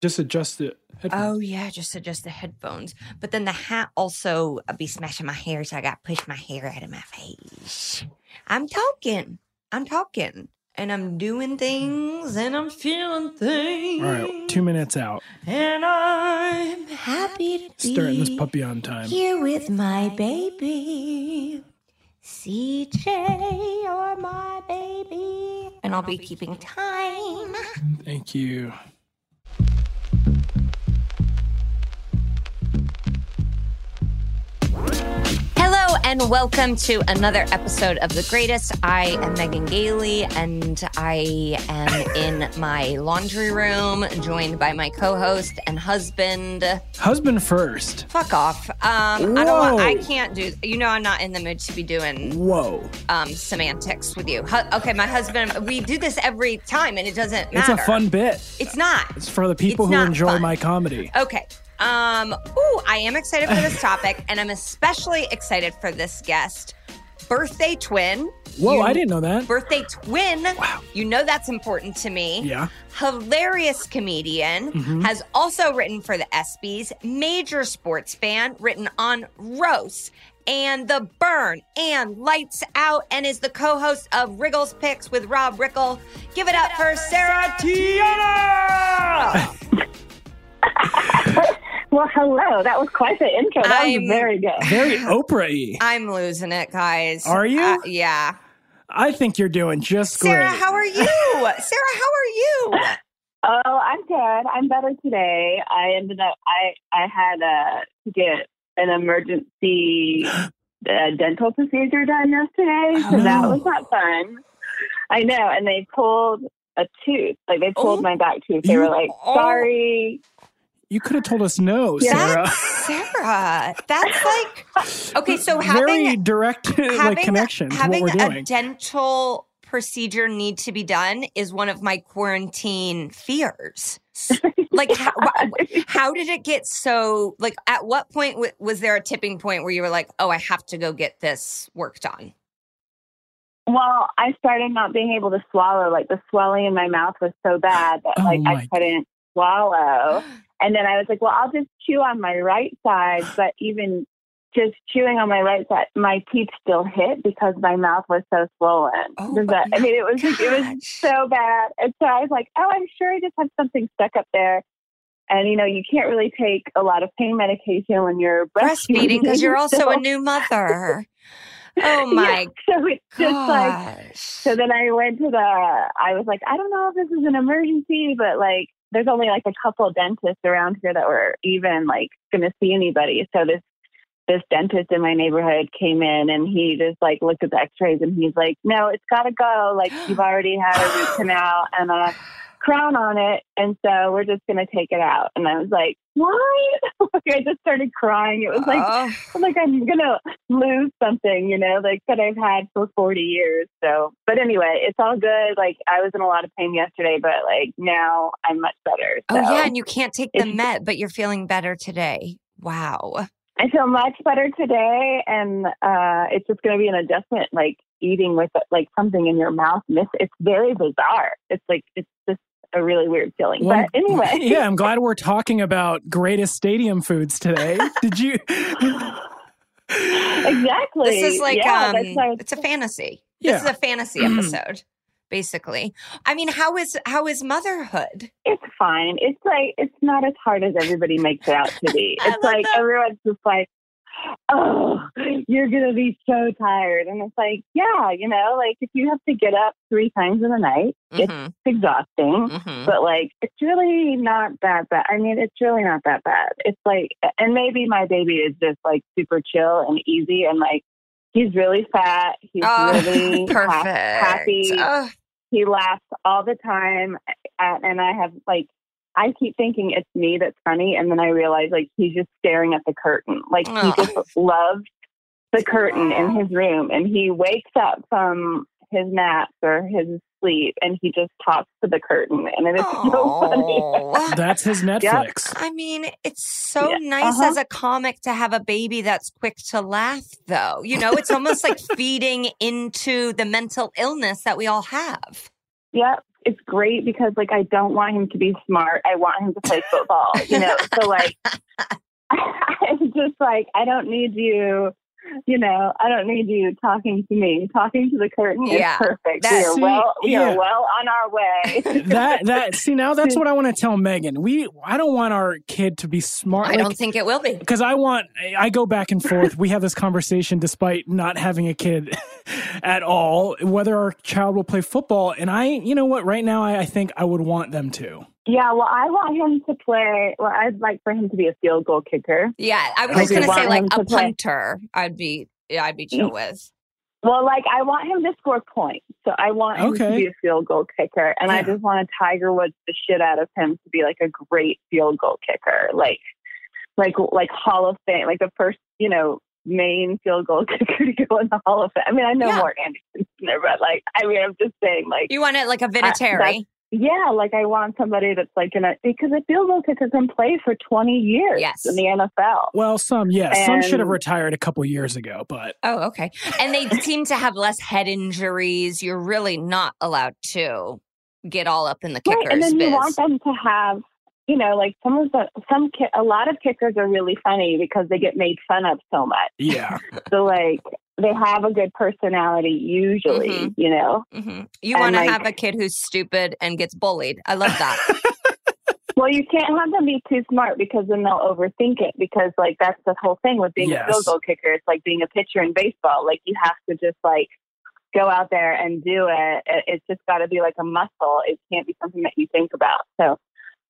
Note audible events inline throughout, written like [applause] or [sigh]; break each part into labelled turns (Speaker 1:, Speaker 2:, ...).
Speaker 1: Just adjust it.
Speaker 2: Oh yeah, just adjust the headphones. But then the hat also uh, be smashing my hair, so I got push my hair out of my face. I'm talking. I'm talking. And I'm doing things and I'm feeling things.
Speaker 1: All right, two minutes out.
Speaker 2: And I'm happy to
Speaker 1: Starting
Speaker 2: be
Speaker 1: this puppy on time.
Speaker 2: here with my baby. CJ, you're my baby. And I'll be keeping time.
Speaker 1: Thank you.
Speaker 2: And welcome to another episode of The Greatest. I am Megan Gailey and I am in [laughs] my laundry room joined by my co-host and husband.
Speaker 1: Husband first.
Speaker 2: Fuck off. Um, I don't want,
Speaker 1: Whoa.
Speaker 2: I can't do, you know, I'm not in the mood to be doing
Speaker 1: Whoa.
Speaker 2: um, semantics with you. Hu- okay, my husband, we do this every time and it doesn't matter.
Speaker 1: It's a fun bit.
Speaker 2: It's not.
Speaker 1: It's for the people
Speaker 2: It's
Speaker 1: who enjoy
Speaker 2: fun.
Speaker 1: my comedy.
Speaker 2: Okay. Um, ooh, I am excited for this topic, and I'm especially excited for this guest. Birthday twin.
Speaker 1: Whoa,
Speaker 2: You-
Speaker 1: I didn't know that.
Speaker 2: Birthday twin.
Speaker 1: Wow.
Speaker 2: You know that's important to me.
Speaker 1: Yeah.
Speaker 2: Hilarious comedian.
Speaker 1: Mm-hmm.
Speaker 2: Has also written for the ESPYs. Major sports fan. Written on Roast and The Burn and Lights Out, and is the co-host of Riggle's Picks with Rob Riggle. Give it up for Sarah Tiana. [laughs]
Speaker 3: Well, hello. That was quite the intro. That
Speaker 2: I'm-
Speaker 3: was very good.
Speaker 1: Very [laughs] Oprah-y.
Speaker 2: I'm losing it, guys.
Speaker 1: Are you?
Speaker 2: Uh, yeah.
Speaker 1: I think you're doing just great.
Speaker 2: Sarah, how are you? [laughs] Sarah, how are you?
Speaker 3: Oh, I'm good. I'm better today. I ended up. I I had uh, to get an emergency uh, dental procedure done yesterday, so that
Speaker 1: Oh.
Speaker 3: was not fun. I know, and they pulled a tooth. Like they pulled
Speaker 2: Oh.
Speaker 3: my back tooth. They
Speaker 1: You-
Speaker 3: were like,
Speaker 2: oh.
Speaker 3: "Sorry."
Speaker 1: you could have told us no, Sarah.
Speaker 2: That's Sarah. That's like okay. So
Speaker 1: Very
Speaker 2: having
Speaker 1: direct like
Speaker 2: having
Speaker 1: connection to what
Speaker 2: having
Speaker 1: we're
Speaker 2: a dental procedure need to be done is one of my quarantine fears. Like how, [laughs] how did it get so? Like at what point w- was there a tipping point where you were like, "Oh, I have to go get this worked on"?
Speaker 3: Well, I started not being able to swallow. Like the swelling in my mouth was so bad that
Speaker 1: Oh
Speaker 3: like
Speaker 1: my
Speaker 3: I couldn't swallow. [gasps] [laughs] And then I was like, well, I'll just chew on my right side. But even just chewing on my right side, my teeth still hit because my mouth was so swollen.
Speaker 2: Oh
Speaker 3: that, I mean, it was like, it was so bad. And so I was like, oh, I'm sure I just have something stuck up there. And you know, you can't really take a lot of pain medication when you're
Speaker 2: breastfeeding because you're [laughs] also
Speaker 3: So-
Speaker 2: a new mother. Oh [laughs] my
Speaker 3: Yeah, so it's just like so then I went to the, I was like, I don't know if this is an emergency, but like, there's only like a couple dentists around here that were even like going to see anybody. So this this dentist in my neighborhood came in and he just like looked at the x-rays and he's like no it's got to go like you've already had a root canal and a crown on it and so we're just going to take it out and i was like what [laughs] like i just started crying it was like
Speaker 2: Oh.
Speaker 3: like i'm going to lose something you know like that i've had for 40 years so but anyway it's all good like i was in a lot of pain yesterday but like now i'm much better
Speaker 2: Oh yeah, and you can't take the met, but you're feeling better today. Wow.
Speaker 3: I feel much better today, and uh, it's just going to be an adjustment, like eating with like something in your mouth. Miss, it's very bizarre. It's like it's just a really weird feeling.
Speaker 1: Well,
Speaker 3: but anyway, [laughs]
Speaker 1: yeah, I'm glad we're talking about greatest stadium foods today. [laughs] Did you?
Speaker 3: exactly.
Speaker 2: This is like
Speaker 3: yeah,
Speaker 2: um
Speaker 3: that's why
Speaker 2: it's a fantasy.
Speaker 1: Yeah.
Speaker 2: This is a fantasy episode, basically. I mean, how is how is motherhood?
Speaker 3: it's fine. It's like it's not as hard as everybody makes it out to be. [laughs] It's like
Speaker 2: that.
Speaker 3: everyone's just like, "Oh, you're gonna be so tired," and it's like, yeah, you know, like if you have to get up three times in the night, it's
Speaker 2: Mhm,
Speaker 3: exhausting.
Speaker 2: mhm.
Speaker 3: but like it's really not that bad. I mean, it's really not that bad. It's like, and maybe my baby is just like super chill and easy, and like he's really fat. He's
Speaker 2: Oh, [laughs]
Speaker 3: really
Speaker 2: perfect.
Speaker 3: happy.
Speaker 2: Oh,
Speaker 3: He laughs all the time, and, and I have like. I keep thinking it's me that's funny, and then I realize like he's just staring at the curtain. Like he
Speaker 2: Oh.
Speaker 3: just loves the curtain in his room, and he wakes up from his naps or his sleep, and he just talks to the curtain, and it is so funny. [laughs]
Speaker 1: That's his Netflix.
Speaker 2: I mean, it's so
Speaker 3: Yeah,
Speaker 2: nice
Speaker 3: uh-huh.
Speaker 2: as a comic to have a baby that's quick to laugh, though. You know, it's almost like [laughs] feeding into the mental illness that we all have.
Speaker 3: Yeah, it's great because like I don't want him to be smart. I want him to play football. You know, so like [laughs] it's just like I don't need you. You know, I don't need you talking to me. Talking to the curtain
Speaker 2: Yeah,
Speaker 3: is perfect.
Speaker 2: that-
Speaker 3: we are
Speaker 1: See,
Speaker 3: well. We
Speaker 1: yeah.
Speaker 3: are well on our way. [laughs]
Speaker 1: that that see now that's [laughs] what I want to tell Megan. We I don't want our kid to be smart.
Speaker 2: I don't think it will be.
Speaker 1: because I want I go back and forth. We have this conversation despite not having a kid [laughs] at all, whether our child will play football. And I, you know what, right now I, I think I would want them to.
Speaker 3: Yeah, well, I want him to play. Well, I'd like for him to be a field goal kicker.
Speaker 2: Yeah, I was just gonna say like
Speaker 3: him
Speaker 2: a
Speaker 3: to play.
Speaker 2: punter. I'd be, yeah, I'd be chill mm. with.
Speaker 3: Well, like I want him to score points, so I want him
Speaker 1: Okay.
Speaker 3: to be a field goal kicker, and I just want to Tiger Woods the shit out of him to be like a great field goal kicker, like like like Hall of Fame, like the first you know main field goal [laughs] kicker to go in the Hall of Fame. I mean, I know
Speaker 2: Yeah.
Speaker 3: Morten Andersen's there, but like I mean, I'm just saying, like
Speaker 2: You want it like a
Speaker 3: that's-
Speaker 2: Vinatieri?
Speaker 3: Yeah, like I want somebody that's like gonna because a field goal kicker can play for 20 years
Speaker 2: Yes.
Speaker 3: in the NFL.
Speaker 1: Well, some yes, some should have retired a couple years ago, but
Speaker 2: Oh, okay. And they seem to have less head injuries. You're really not allowed to get all up in the kicker's
Speaker 3: Right, and then
Speaker 2: biz.
Speaker 3: you want them to have, you know, like some of the some ki- a lot of kickers are really funny because they get made fun of so much.
Speaker 1: yeah,
Speaker 3: So like they have a good personality usually,
Speaker 2: Mhm.
Speaker 3: you know.
Speaker 2: hmm You want to
Speaker 3: like-
Speaker 2: have a kid who's stupid and gets bullied. I love that. [laughs]
Speaker 3: Well, you can't have them be too smart because then they'll overthink it. Because like that's the whole thing with being
Speaker 1: Yes.
Speaker 3: a field goal kicker. It's like being a pitcher in baseball. Like you have to just like go out there and do it. It- It's just got to be like a muscle. It can't be something that you think about. So.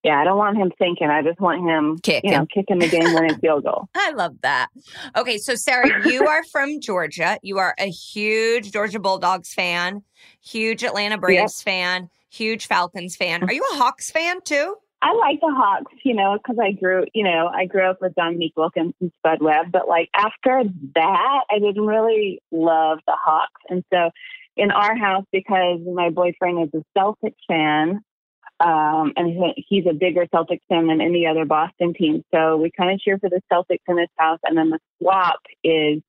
Speaker 3: Yeah, I don't want him thinking. I just want him,
Speaker 2: Kicking.
Speaker 3: you know, kicking the game winning field goal. [laughs]
Speaker 2: I love that. Okay, so Sarah, you are from Georgia. You are a huge Georgia Bulldogs fan, huge Atlanta Braves fan, huge Falcons fan. Are you a Hawks fan too?
Speaker 3: I like the Hawks, you know, because I grew, you know, I grew up with Dominique Wilkins and Spud Webb. But like after that, I didn't really love the Hawks. And so in our house, because my boyfriend is a Celtic fan, um, and he's a bigger Celtics fan than any other Boston team. So we kind of cheer for the Celtics in this house. And then the swap is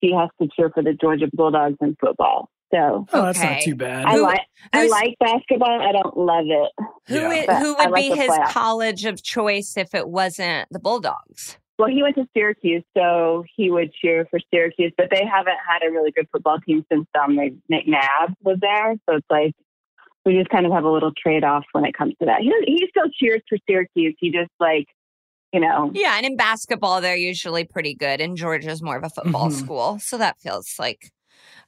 Speaker 3: he has to cheer for the Georgia Bulldogs in football. So
Speaker 1: oh, that's not too bad.
Speaker 3: I like I like basketball. I don't love it.
Speaker 2: Who
Speaker 1: Yeah.
Speaker 2: i-
Speaker 3: But
Speaker 2: who would
Speaker 3: like
Speaker 2: be his
Speaker 3: playoffs.
Speaker 2: college of choice if it wasn't the Bulldogs?
Speaker 3: Well, he went to Syracuse, so he would cheer for Syracuse, but they haven't had a really good football team since Dominic McNabb was there. So it's like we just kind of have a little trade off when it comes to that. He he still cheers for Syracuse. He just like, you know,
Speaker 2: Yeah, and in basketball, they're usually pretty good, and Georgia's more of a football
Speaker 1: Mhm.
Speaker 2: school, so that feels like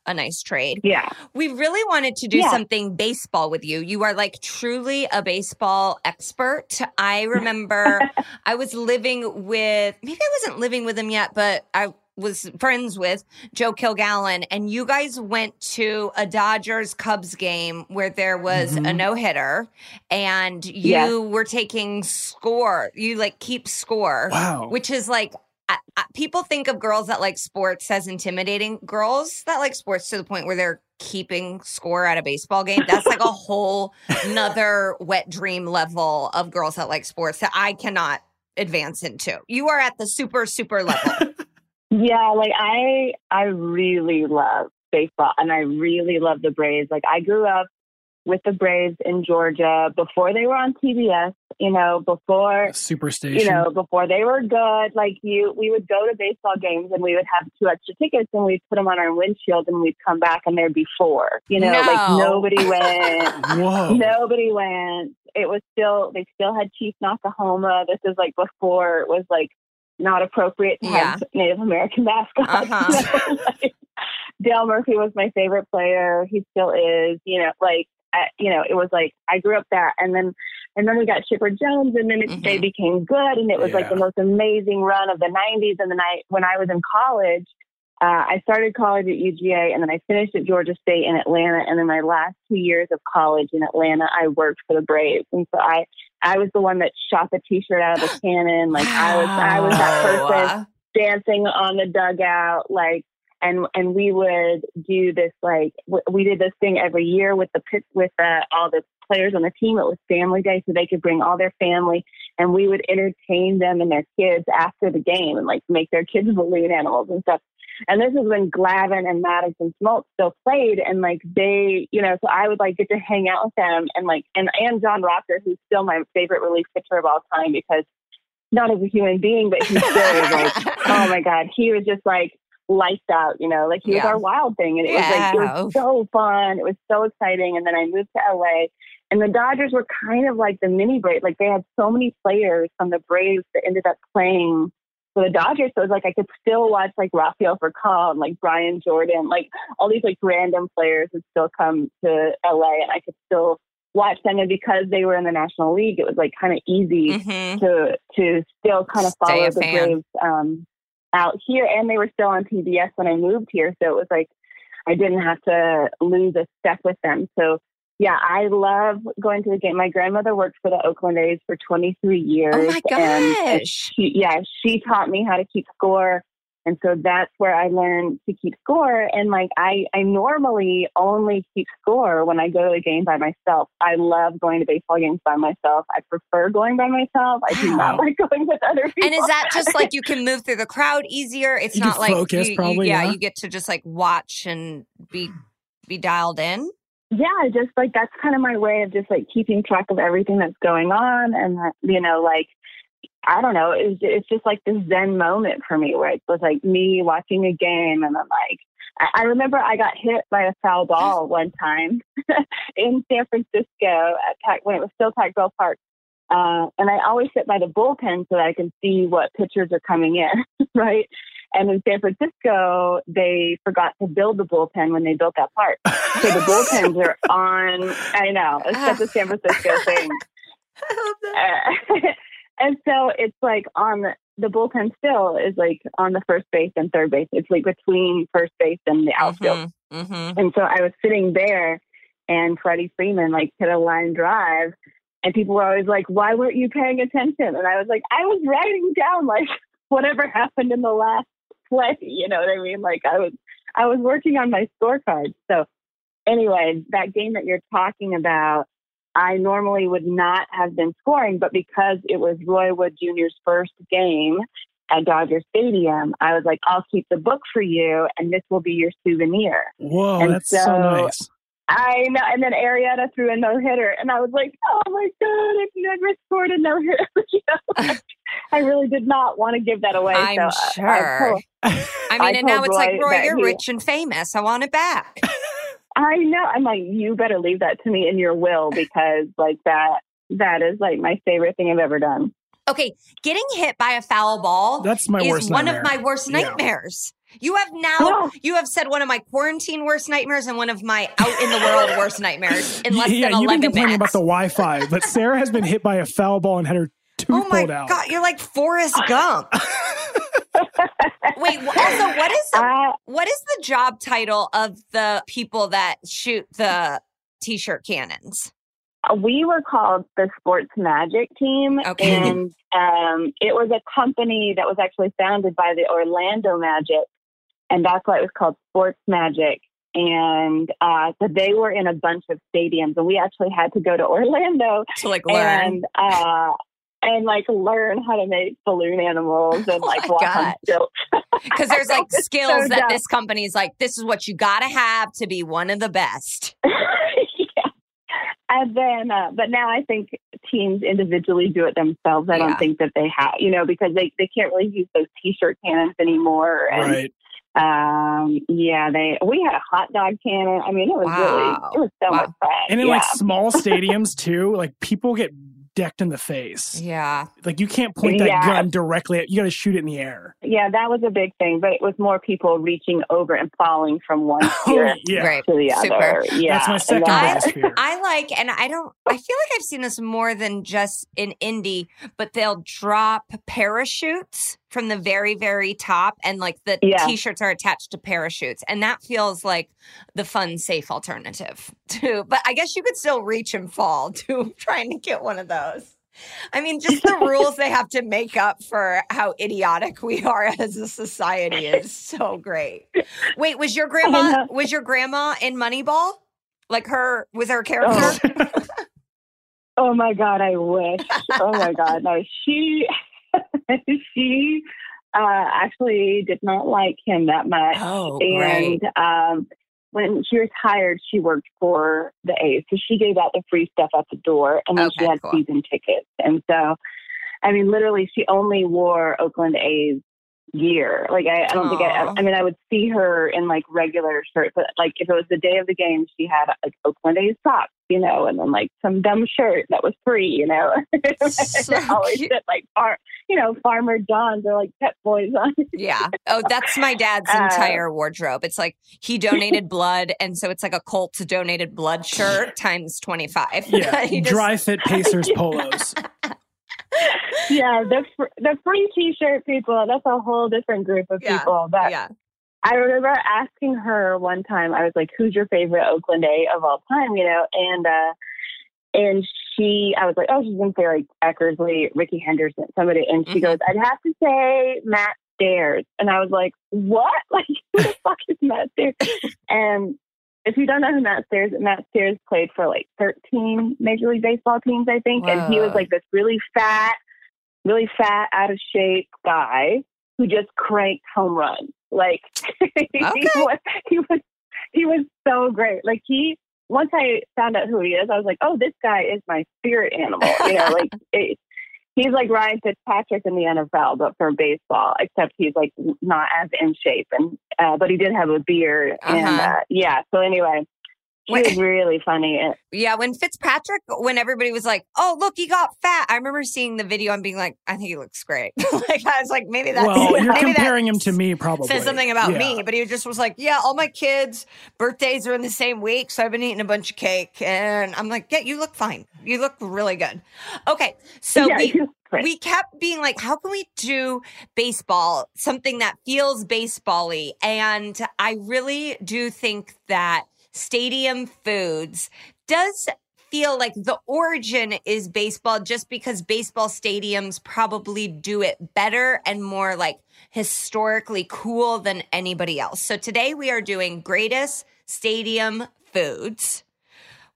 Speaker 2: a nice trade.
Speaker 3: yeah.
Speaker 2: We really wanted to do
Speaker 3: Yeah.
Speaker 2: something baseball with you. You are like truly a baseball expert. I [laughs] remember I was living with maybe I wasn't living with him yet, but I was friends with Joe Kilgallen, and you guys went to a Dodgers Cubs game where there was mm-hmm. a no hitter, and you yes. were taking score. You like keep score,
Speaker 1: wow,
Speaker 2: which is like I, I, people think of girls that like sports as intimidating. Girls that like sports to the point where they're keeping score at a baseball game. That's like a [laughs] whole another wet dream level of girls that like sports that I cannot advance into. You are at the super super level. [laughs]
Speaker 3: Yeah, like I I really love baseball and I really love the Braves. Like I grew up with the Braves in Georgia before they were on TBS, you know, before
Speaker 1: Superstation.
Speaker 3: You know, before they were good. Like you we would go to baseball games and we would have two extra tickets and we'd put them on our windshield and we'd come back and there'd be four. You know,
Speaker 2: no.
Speaker 3: like nobody [laughs] went. Whoa. Nobody went. It was still they still had Chief Noc-A-Homa. This is like before it was like not appropriate to yeah. have Native American [laughs] mascots. Uh-huh. like, Dale Murphy was my favorite player. He still is. You know, like I, you know, it was like I grew up that, and then and then we got Chipper Jones, and then it, mm-hmm. they became good, and it was yeah. like the most amazing run of the '90s. And then I, when I was in college, uh, I started college at UGA and then I finished at Georgia State in Atlanta. And then my last two years of college in Atlanta, I worked for the Braves. And so I, I was the one that shot the t-shirt out of the cannon. Like I was, I was that person dancing on the dugout. Like, and, and we would do this, like, we did this thing every year with the pit, with all the players on the team. It was family day. So they could bring all their family and we would entertain them and their kids after the game and like make their kids balloon animals and stuff. And this is when Glavine and and Smoltz still played. And like they, you know, so I would like get to hang out with them and like, and, and John Rocker, who's still my favorite relief pitcher of all time because not as a human being, but he's still like, [laughs] oh my God, he was just like lights out, you know, like he yeah. was our wild thing. And it yeah. was like, it was so fun. It was so exciting. And then I moved to LA and the Dodgers were kind of like the mini Braves. Like they had so many players from the Braves that ended up playing for the Dodgers. So it was like I could still watch like Rafael Furcal and like Brian Jordan, like all these like random players would still come to LA and I could still watch them. And because they were in the National League, it was like kind of easy mm-hmm. to to still kind of follow the Braves um, out here. And they were still on TBS when I moved here. So it was like I didn't have to lose a step with them. So yeah, I love going to the game. My grandmother worked for the Oakland A's for 23 years. Oh
Speaker 2: my gosh.
Speaker 3: She, yeah, she taught me how to keep score. And so that's where I learned to keep score. And like, I, I normally only keep score when I go to a game by myself. I love going to baseball games by myself. I prefer going by myself. I do not like going with other people.
Speaker 2: And is that just like you can move through the crowd easier? [laughs] It's
Speaker 1: you
Speaker 2: not like,
Speaker 1: focus,
Speaker 2: you,
Speaker 1: probably,
Speaker 2: you, yeah,
Speaker 1: yeah,
Speaker 2: you get to just like watch and be, be dialed in
Speaker 3: yeah, just like that's kind of my way of just like keeping track of everything that's going on. And, you know, like, I don't know, it's, it's just like this Zen moment for me where it was like me watching a game and I'm like, I, remember I got hit by a foul ball one time [laughs] in San Francisco at Pac, when it was still Pac Bell Park. Uh, and I always sit by the bullpen so that I can see what pitchers are coming in, [laughs] right? And in San Francisco, they forgot to build the bullpen when they built that park. So the [laughs] bullpens are on, I know, it's such a San Francisco thing. [laughs] Uh, [laughs] and so it's like on the, the bullpen still is like on the first base and third base. It's like between first base and the outfield. Mm-hmm, mm-hmm. And so I was sitting there and Freddie Freeman like hit a line drive and people were always like, why weren't you paying attention? And I was like, I was writing down like whatever happened in the last [laughs] play. You know what I mean? Like I was, I was working on my scorecard. So anyway, that game that you're talking about, I normally would not have been scoring, but because it was Roy Wood Jr.'s first game at Dodger Stadium, I was like, I'll keep the book for you and this will be your souvenir.
Speaker 1: Whoa, and that's so, so nice.
Speaker 3: I know. And then Arrieta threw a no hitter, and I was like, "Oh my god, I've never scored a no hitter." [laughs] you know, [laughs] I really did not want to give that away.
Speaker 2: I'm
Speaker 3: so
Speaker 2: sure. I, told, I mean, I and now it's Roy like, Roy, you're he, rich and famous. I want it back. [laughs]
Speaker 3: I know. I'm like, you better leave that to me in your will because, like that, that is like my favorite thing I've ever done.
Speaker 2: Okay, getting hit by a foul ball.
Speaker 1: That's my
Speaker 2: is
Speaker 1: one
Speaker 2: nightmare. of my worst nightmares. You have now oh. you have said one of my quarantine worst nightmares and one of my out in the world [laughs] worst nightmares in less
Speaker 1: yeah,
Speaker 2: than 11
Speaker 1: you've been complaining
Speaker 2: minutes.
Speaker 1: about the Wi-Fi, but Sarah has been hit by a foul ball and had her tooth
Speaker 2: oh my
Speaker 1: pulled out.
Speaker 2: God, you're like Forrest [laughs] Gump. Wait, also, what is the,
Speaker 3: Uh,
Speaker 2: what is the job title of the people that shoot the t-shirt cannons?
Speaker 3: we were called the Sports Magic Team,
Speaker 2: Okay.
Speaker 3: and um, it was a company that was actually founded by the Orlando Magic, and that's why it was called Sports Magic. And uh, so they were in a bunch of stadiums, and we actually had to go to Orlando
Speaker 2: To like learn.
Speaker 3: and uh, and like learn how to make balloon animals and
Speaker 2: Oh
Speaker 3: like
Speaker 2: my
Speaker 3: walk on
Speaker 2: God.
Speaker 3: stilts. [laughs]
Speaker 2: Because there's [laughs] like skills
Speaker 3: so
Speaker 2: that
Speaker 3: dumb.
Speaker 2: this company's like, this is what you gotta have to be one of the best. [laughs]
Speaker 3: yeah. And then, uh, but now I think teams individually do it themselves. I
Speaker 2: Yeah.
Speaker 3: don't think that they have, you know, because they, they can't really use those t-shirt cannons anymore. And,
Speaker 1: Right.
Speaker 3: Um, yeah, they, we had a hot dog cannon. I mean, it was
Speaker 2: Wow.
Speaker 3: really, it was so
Speaker 2: Wow.
Speaker 3: much fun.
Speaker 1: And in
Speaker 3: yeah.
Speaker 1: like small [laughs] stadiums too, like people get decked in the face.
Speaker 2: Yeah.
Speaker 1: Like you can't point that
Speaker 3: Yeah.
Speaker 1: gun directly at you got to shoot it in the air.
Speaker 3: yeah, that was a big thing, but it was more people reaching over and falling from one [laughs]
Speaker 1: Oh,
Speaker 3: tier
Speaker 1: yeah.
Speaker 2: Right.
Speaker 3: to the
Speaker 2: Super.
Speaker 3: other. Yeah.
Speaker 1: That's my
Speaker 3: and
Speaker 1: second
Speaker 3: that-
Speaker 1: biggest [laughs] fear.
Speaker 2: I like, and I don't, I feel like I've seen this more than just in Indy, but they'll drop parachutes from the very, very top, and like the
Speaker 3: Yeah.
Speaker 2: t shirts are attached to parachutes. And that feels like the fun, safe alternative [laughs] too. But I guess you could still reach and fall [laughs] to trying to get one of those. I mean, just the [laughs] rules they have to make up for how idiotic we are as a society is so great. Wait, was your grandma was your grandma in Moneyball? Like her was her a character?
Speaker 3: Oh my god, I wish. Oh my god, no. She [laughs] she uh, actually did not like him that much,
Speaker 2: Oh,
Speaker 3: and um, when she retired, she worked for the A's, so she gave out the free stuff at the door, and then she had
Speaker 2: cool.
Speaker 3: season tickets, and so. I mean, literally, she only wore Oakland A's gear. Like, I, I don't think I, I mean, I would see her in like regular shirts, but like if it was the day of the game, she had like Oakland A's socks, you know, and then like some dumb shirt that was free, you know. [laughs]
Speaker 2: So
Speaker 3: always
Speaker 2: cute.
Speaker 3: said like far, you know, Farmer John's or like Pep Boys on. it.
Speaker 2: Yeah. Oh, that's my dad's [laughs]
Speaker 3: Uh,
Speaker 2: entire wardrobe. It's like he [laughs] donated blood, and so it's like a Colts donated blood shirt times twenty five.
Speaker 1: Yeah, dry fit Pacers polos.
Speaker 3: Yeah, the fr- the free T-shirt people. That's a whole different group of
Speaker 2: Yeah,
Speaker 3: people. But
Speaker 2: yeah.
Speaker 3: I remember asking her one time. I was like, "Who's your favorite Oakland A of all time?" You know, and uh, and she, I was like, "Oh, she's gonna say like Eckersley, Rickey Henderson, somebody," and she
Speaker 2: Mhm.
Speaker 3: goes, "I'd have to say Matt Stairs," and I was like, "What? [laughs] Like, who the [laughs] fuck is Matt Stairs?" And if you don't know who Matt Stairs, Matt Stairs played for like 13 Major League Baseball teams, I think, and he was like this really fat, really fat, out of shape guy who just cranked home runs. Like [laughs] he was, he was, he was so great. Like he, once I found out who he is, I was like, oh, this guy is my spirit animal. You know, like [laughs] it, he's like Ryan Fitzpatrick in the NFL, but for baseball, except he's like not as in shape. And uh, but he did have a beard, and
Speaker 2: Uh-huh.
Speaker 3: uh, yeah. So anyway, he
Speaker 2: Wait.
Speaker 3: was really funny. Eh.
Speaker 2: Yeah, when Fitzpatrick, when everybody was like, "Oh, look, he got fat," I remember seeing the video and being like, "I think he looks great." [laughs] like I was like, maybe that's
Speaker 1: well, [laughs] you're
Speaker 2: maybe that
Speaker 1: comparing him to me, probably.
Speaker 2: Says something about
Speaker 1: Yeah.
Speaker 2: me, but he just was like, "Yeah, all my kids' birthdays are in the same week, so I've been eating a bunch of cake." And I'm like, "Yeah, you look fine. You look really good." Okay, so
Speaker 3: yeah,
Speaker 2: we
Speaker 3: he was
Speaker 2: we kept being like, how can we do baseball, something that feels baseball-y? And I really do think that stadium foods does feel like the origin is baseball just because baseball stadiums probably do it better and more like historically cool than anybody else. So today we are doing greatest stadium foods,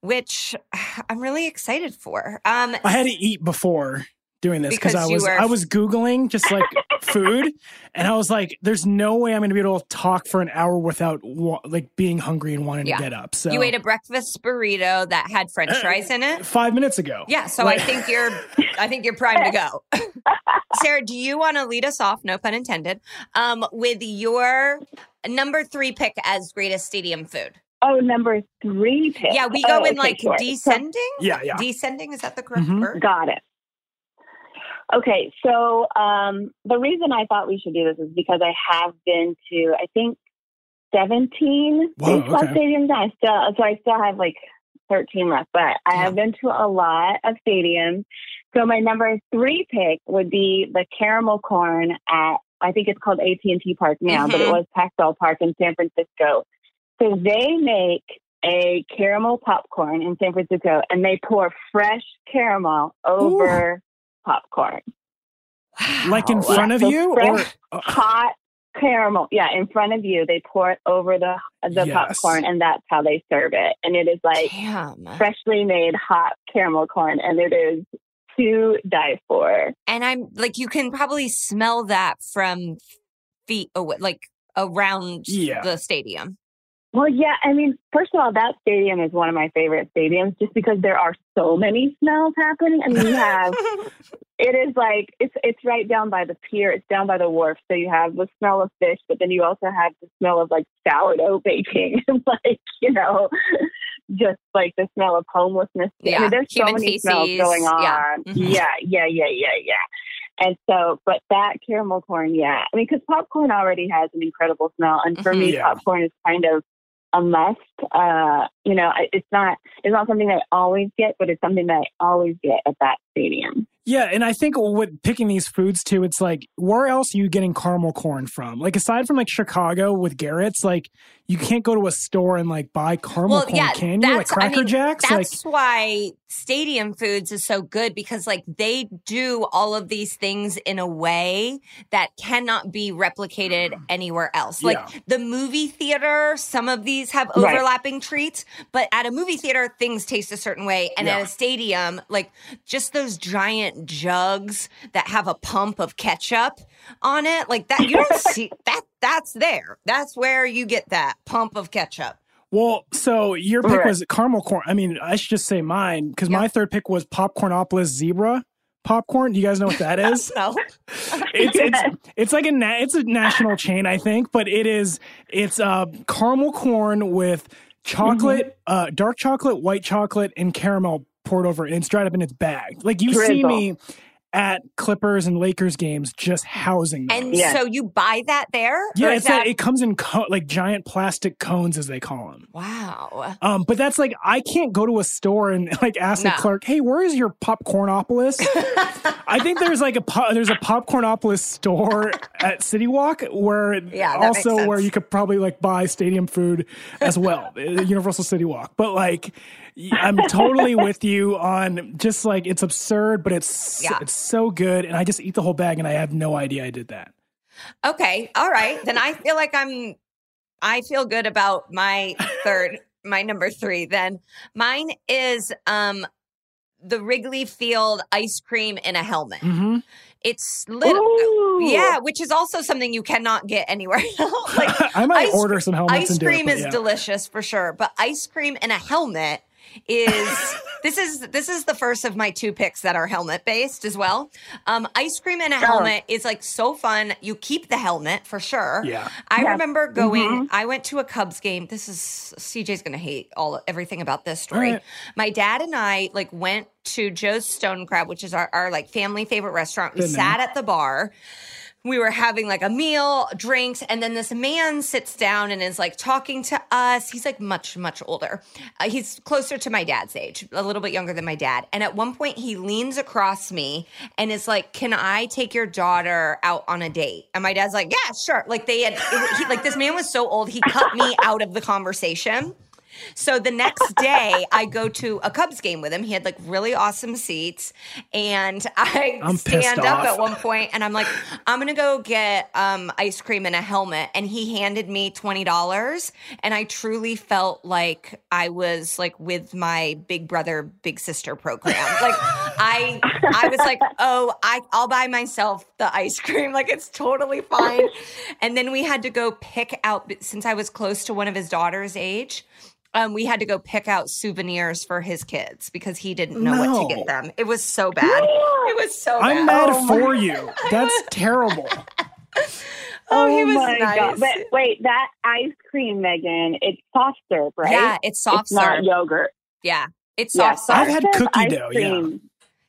Speaker 2: which [sighs] I'm really excited for. Um
Speaker 1: I had to eat before doing this because
Speaker 2: Because
Speaker 1: I was
Speaker 2: were-
Speaker 1: I was googling just like [laughs] food, and I was like, "There's no way I'm going to be able to talk for an hour without wa- like being hungry and wanting
Speaker 2: Yeah.
Speaker 1: to get up." So
Speaker 2: You ate a breakfast burrito that had French fries in it.
Speaker 1: five minutes ago.
Speaker 2: Yeah, so
Speaker 1: Like-
Speaker 2: I think you're, I think you're primed to go. [laughs] Sarah, do you want to lead us off? No pun intended. Um, with your number three pick as greatest stadium food.
Speaker 3: oh, number three pick.
Speaker 2: Yeah, we go
Speaker 3: Oh,
Speaker 2: in
Speaker 3: okay,
Speaker 2: like
Speaker 3: sure. So-
Speaker 2: descending.
Speaker 1: Yeah, yeah.
Speaker 2: Descending is that the correct
Speaker 1: Mhm.
Speaker 2: word?
Speaker 3: Got it. Okay, so um, the reason I thought we should do this is because I have been to, I think, 17
Speaker 1: Whoa,
Speaker 3: baseball
Speaker 1: okay.
Speaker 3: stadiums. I still, so I still have like 13 left, but I have been to a lot of stadiums. So my number three pick would be the caramel corn at I think it's called AT&T Park now, but it
Speaker 2: Mhm.
Speaker 3: was Pac-Bell Park in San Francisco. So they make a caramel popcorn in San Francisco, and they pour fresh caramel over popcorn.
Speaker 1: Like in
Speaker 2: Wow.
Speaker 1: front of
Speaker 3: So
Speaker 1: you, or
Speaker 3: fresh-
Speaker 1: uh,
Speaker 3: Hot caramel, yeah, in front of you. They pour it over the the
Speaker 1: Yes.
Speaker 3: popcorn, and that's how they serve it. And it is like
Speaker 2: Damn.
Speaker 3: freshly made hot caramel corn, and it is to die for.
Speaker 2: And I'm like, you can probably smell that from feet away, like around
Speaker 1: Yeah.
Speaker 2: the stadium.
Speaker 3: Well, yeah, I mean, first of all, that stadium is one of my favorite stadiums just because there are so many smells happening. I mean, you have [laughs] it is like it's it's right down by the pier, it's down by the wharf, so you have the smell of fish, but then you also have the smell of like sourdough baking, [laughs] and like you know, just like the smell of homelessness. I
Speaker 2: Yeah,
Speaker 3: mean, there's so
Speaker 2: human
Speaker 3: many smells
Speaker 2: feces.
Speaker 3: going on.
Speaker 2: Yeah. Mhm.
Speaker 3: yeah, yeah, yeah, yeah, yeah. And so, but that caramel corn, yeah. I mean, because popcorn already has an incredible smell, and for
Speaker 2: Mhm.
Speaker 3: me,
Speaker 1: Yeah.
Speaker 3: popcorn is kind of a must. Uh, you know, it's not it's not something that I always get, but it's something that I always get at that stadium.
Speaker 1: Yeah, and I think with picking these foods too, it's like where else are you getting caramel corn from? Like aside from like Chicago with Garrett's, like you can't go to a store and like buy caramel
Speaker 2: Well,
Speaker 1: corn,
Speaker 2: yeah,
Speaker 1: can you? Like
Speaker 2: that's- I
Speaker 1: Cracker
Speaker 2: mean,
Speaker 1: Jacks, like
Speaker 2: That's why Stadium Foods is so good because like they do all of these things in a way that cannot be replicated mm. anywhere else. Like
Speaker 1: Yeah.
Speaker 2: the movie theater, some of these have
Speaker 3: Right.
Speaker 2: overlapping treats, but at a movie theater things taste a certain way and at a stadium like just those giant jugs that have a pump of ketchup on it, like that you don't [laughs] see that that's there. That's where you get that pump of ketchup.
Speaker 1: Well, so your pick
Speaker 3: Right.
Speaker 1: was caramel corn. I mean, I should just say mine because my third pick was Popcornopolis Zebra popcorn. Do you guys know what that [laughs] is? [laughs]
Speaker 2: No.
Speaker 1: it's it's it's like a na- it's a national chain, I think, but it is it's uh caramel corn with chocolate,
Speaker 3: Mm-hmm.
Speaker 1: uh dark chocolate, white chocolate, and caramel poured over it. And it's dried up in its bag. Like you see me at Clippers and Lakers games just housing them.
Speaker 2: And
Speaker 3: Yeah.
Speaker 2: so you buy that there?
Speaker 1: yeah, it's
Speaker 2: that,
Speaker 1: a, it comes in co- like giant plastic cones as they call them.
Speaker 2: wow.
Speaker 1: Um, but that's like I can't go to a store and like ask
Speaker 2: No.
Speaker 1: the clerk, "Hey, where is your popcornopolis?" [laughs] I think there's like a po- there's a popcornopolis store at City Walk where
Speaker 2: Yeah,
Speaker 1: also where you could probably like buy stadium food as well, uh, Universal City Walk. But like, y- I'm totally with you on just like it's absurd, but it's
Speaker 2: Yeah.
Speaker 1: it's so good, and I just eat the whole bag, and I have no idea I did that.
Speaker 2: Okay. All right. Then I feel like I'm I feel good about my third [laughs] my number 3 then. Mine is um the Wrigley Field ice cream in a helmet.
Speaker 1: hmm
Speaker 2: It's
Speaker 3: little,
Speaker 2: Yeah, which is also something you cannot get anywhere [laughs] else. like [laughs]
Speaker 1: I might
Speaker 2: ice-
Speaker 1: order some helmets
Speaker 2: ice
Speaker 1: and do
Speaker 2: cream
Speaker 1: it.
Speaker 2: is
Speaker 1: yeah.
Speaker 2: delicious for sure, but ice cream in a helmet is this is this is the first of my two picks that are helmet based as well. Um, ice cream in a helmet is like so fun. You keep the helmet for sure.
Speaker 1: Yeah.
Speaker 2: I
Speaker 3: Yeah.
Speaker 2: remember going.
Speaker 3: Mhm.
Speaker 2: I went to a Cubs game. This is CJ's gonna hate all everything about this story.
Speaker 1: right.
Speaker 2: My dad and I like went to Joe's Stone Crab, which is our, our like family favorite restaurant. We
Speaker 1: Good name.
Speaker 2: sat at the bar we were having like a meal, drinks, and then this man sits down and is like talking to us. He's like much, much older. Uh, he's closer to my dad's age, a little bit younger than my dad. And at one point, he leans across me and is like, "Can I take your daughter out on a date?" And my dad's like, "Yeah, sure." Like they had, it, he, like this man was so old, he cut me out of the conversation. So the next day, I go to a Cubs game with him. He had like really awesome seats, and [laughs] I
Speaker 1: I'm
Speaker 2: stand up
Speaker 1: off.
Speaker 2: at one point, and I'm like, "I'm gonna go get um, ice cream and a helmet." And he handed me twenty dollars, and I truly felt like I was like with my big brother, big sister program. [laughs] Like I, I was like, "Oh, I, I'll buy myself the ice cream. Like it's totally fine." And then we had to go pick out since I was close to one of his daughter's age um, we had to go pick out souvenirs for his kids because he didn't know what to get them. It was so bad. [gasps] It was so bad.
Speaker 1: I'm
Speaker 2: bad.
Speaker 1: mad for you. [laughs] That's terrible. [laughs]
Speaker 2: Oh, he was
Speaker 3: my
Speaker 2: nice.
Speaker 3: god! But wait, that ice cream, Megan, it's soft serve, right?
Speaker 2: Yeah, it's soft
Speaker 3: it's not
Speaker 2: serve.
Speaker 3: yogurt.
Speaker 2: Yeah, it's
Speaker 3: Yeah,
Speaker 2: soft serve.
Speaker 1: I've had cookie
Speaker 3: ice
Speaker 1: dough, yeah.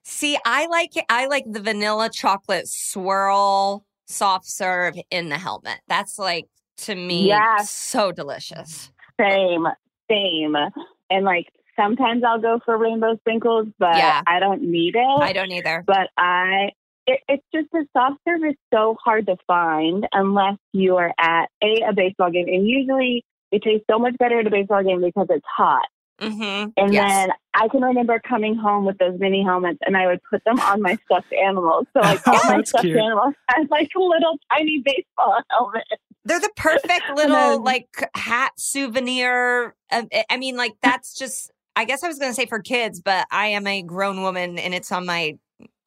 Speaker 2: See, I like it. I like the vanilla chocolate swirl soft serve in the helmet. That's like to me
Speaker 3: Yes.
Speaker 2: so delicious.
Speaker 3: Same, same. And like sometimes I'll go for rainbow sprinkles, but
Speaker 2: Yeah.
Speaker 3: I don't need it.
Speaker 2: I don't either.
Speaker 3: But I, it, it's just the soft serve is so hard to find unless you are at a a baseball game, and usually it tastes so much better at a baseball game because it's hot.
Speaker 2: Mm-hmm.
Speaker 3: And
Speaker 2: Yes.
Speaker 3: then I can remember coming home with those mini helmets, and I would put them on my stuffed animals. So like all [laughs] my stuffed
Speaker 1: cute.
Speaker 3: animals had like little tiny baseball [laughs] helmets.
Speaker 2: They're the perfect [laughs] little
Speaker 3: then-
Speaker 2: like hat souvenir. Um, I- mean, like that's just. I guess I was going to say for kids, but I am a grown woman, and it's on my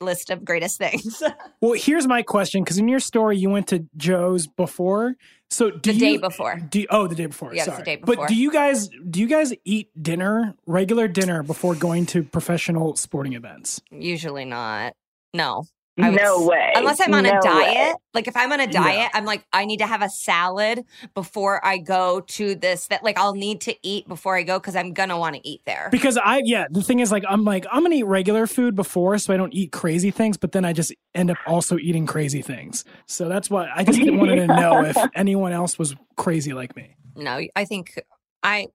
Speaker 2: list of greatest things. [laughs]
Speaker 1: Well, here's my question because in your story you went to Joe's before. So do
Speaker 2: the day before.
Speaker 1: Do you- oh, the day before.
Speaker 2: Yes,
Speaker 1: sorry.
Speaker 2: the day before.
Speaker 1: But do you guys do you guys eat dinner, regular dinner, before going to professional sporting events?
Speaker 2: Usually not. No. I
Speaker 3: No way.
Speaker 2: Unless I'm on
Speaker 3: No
Speaker 2: a
Speaker 3: way.
Speaker 2: diet. Like if I'm on a diet, I'm like, I need to have a salad before I go to this. That like I'll need to eat before I go because I'm gonna want to eat there.
Speaker 1: Because I yeah, the thing is like I'm like I'm gonna eat regular food before, so I don't eat crazy things. But then I just end up also eating crazy things. So that's why I just wanted to [laughs] know if anyone else was crazy like me.
Speaker 2: No, I think I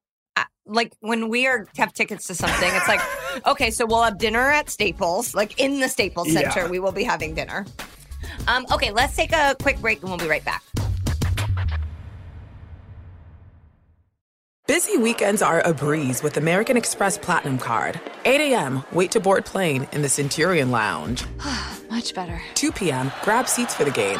Speaker 2: like when we are have tickets to something. It's like, [laughs] okay, so we'll have dinner at Staples, like in the Staples
Speaker 1: Yeah.
Speaker 2: Center. We will be having dinner. Um, okay, let's take a quick break and we'll be right back.
Speaker 4: Busy weekends are a breeze with American Express Platinum Card. 8 a.m., wait to board plane in the Centurion Lounge. [sighs]
Speaker 5: Much better.
Speaker 4: 2 p.m., grab seats for the game.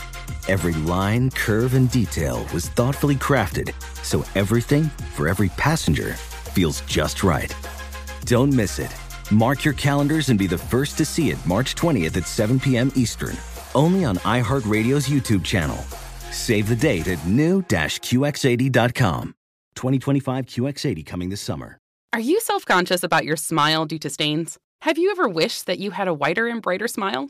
Speaker 6: Every line, curve, and detail was thoughtfully crafted so everything for every passenger feels just right. Don't miss it. Mark your calendars and be the first to see it March 20th at 7 p.m. Eastern, only on iHeartRadio's YouTube channel. Save the date at new-QX80.com. 2025 QX80 coming this summer.
Speaker 7: Are you self conscious about your smile due to stains? Have you ever wished that you had a whiter and brighter smile?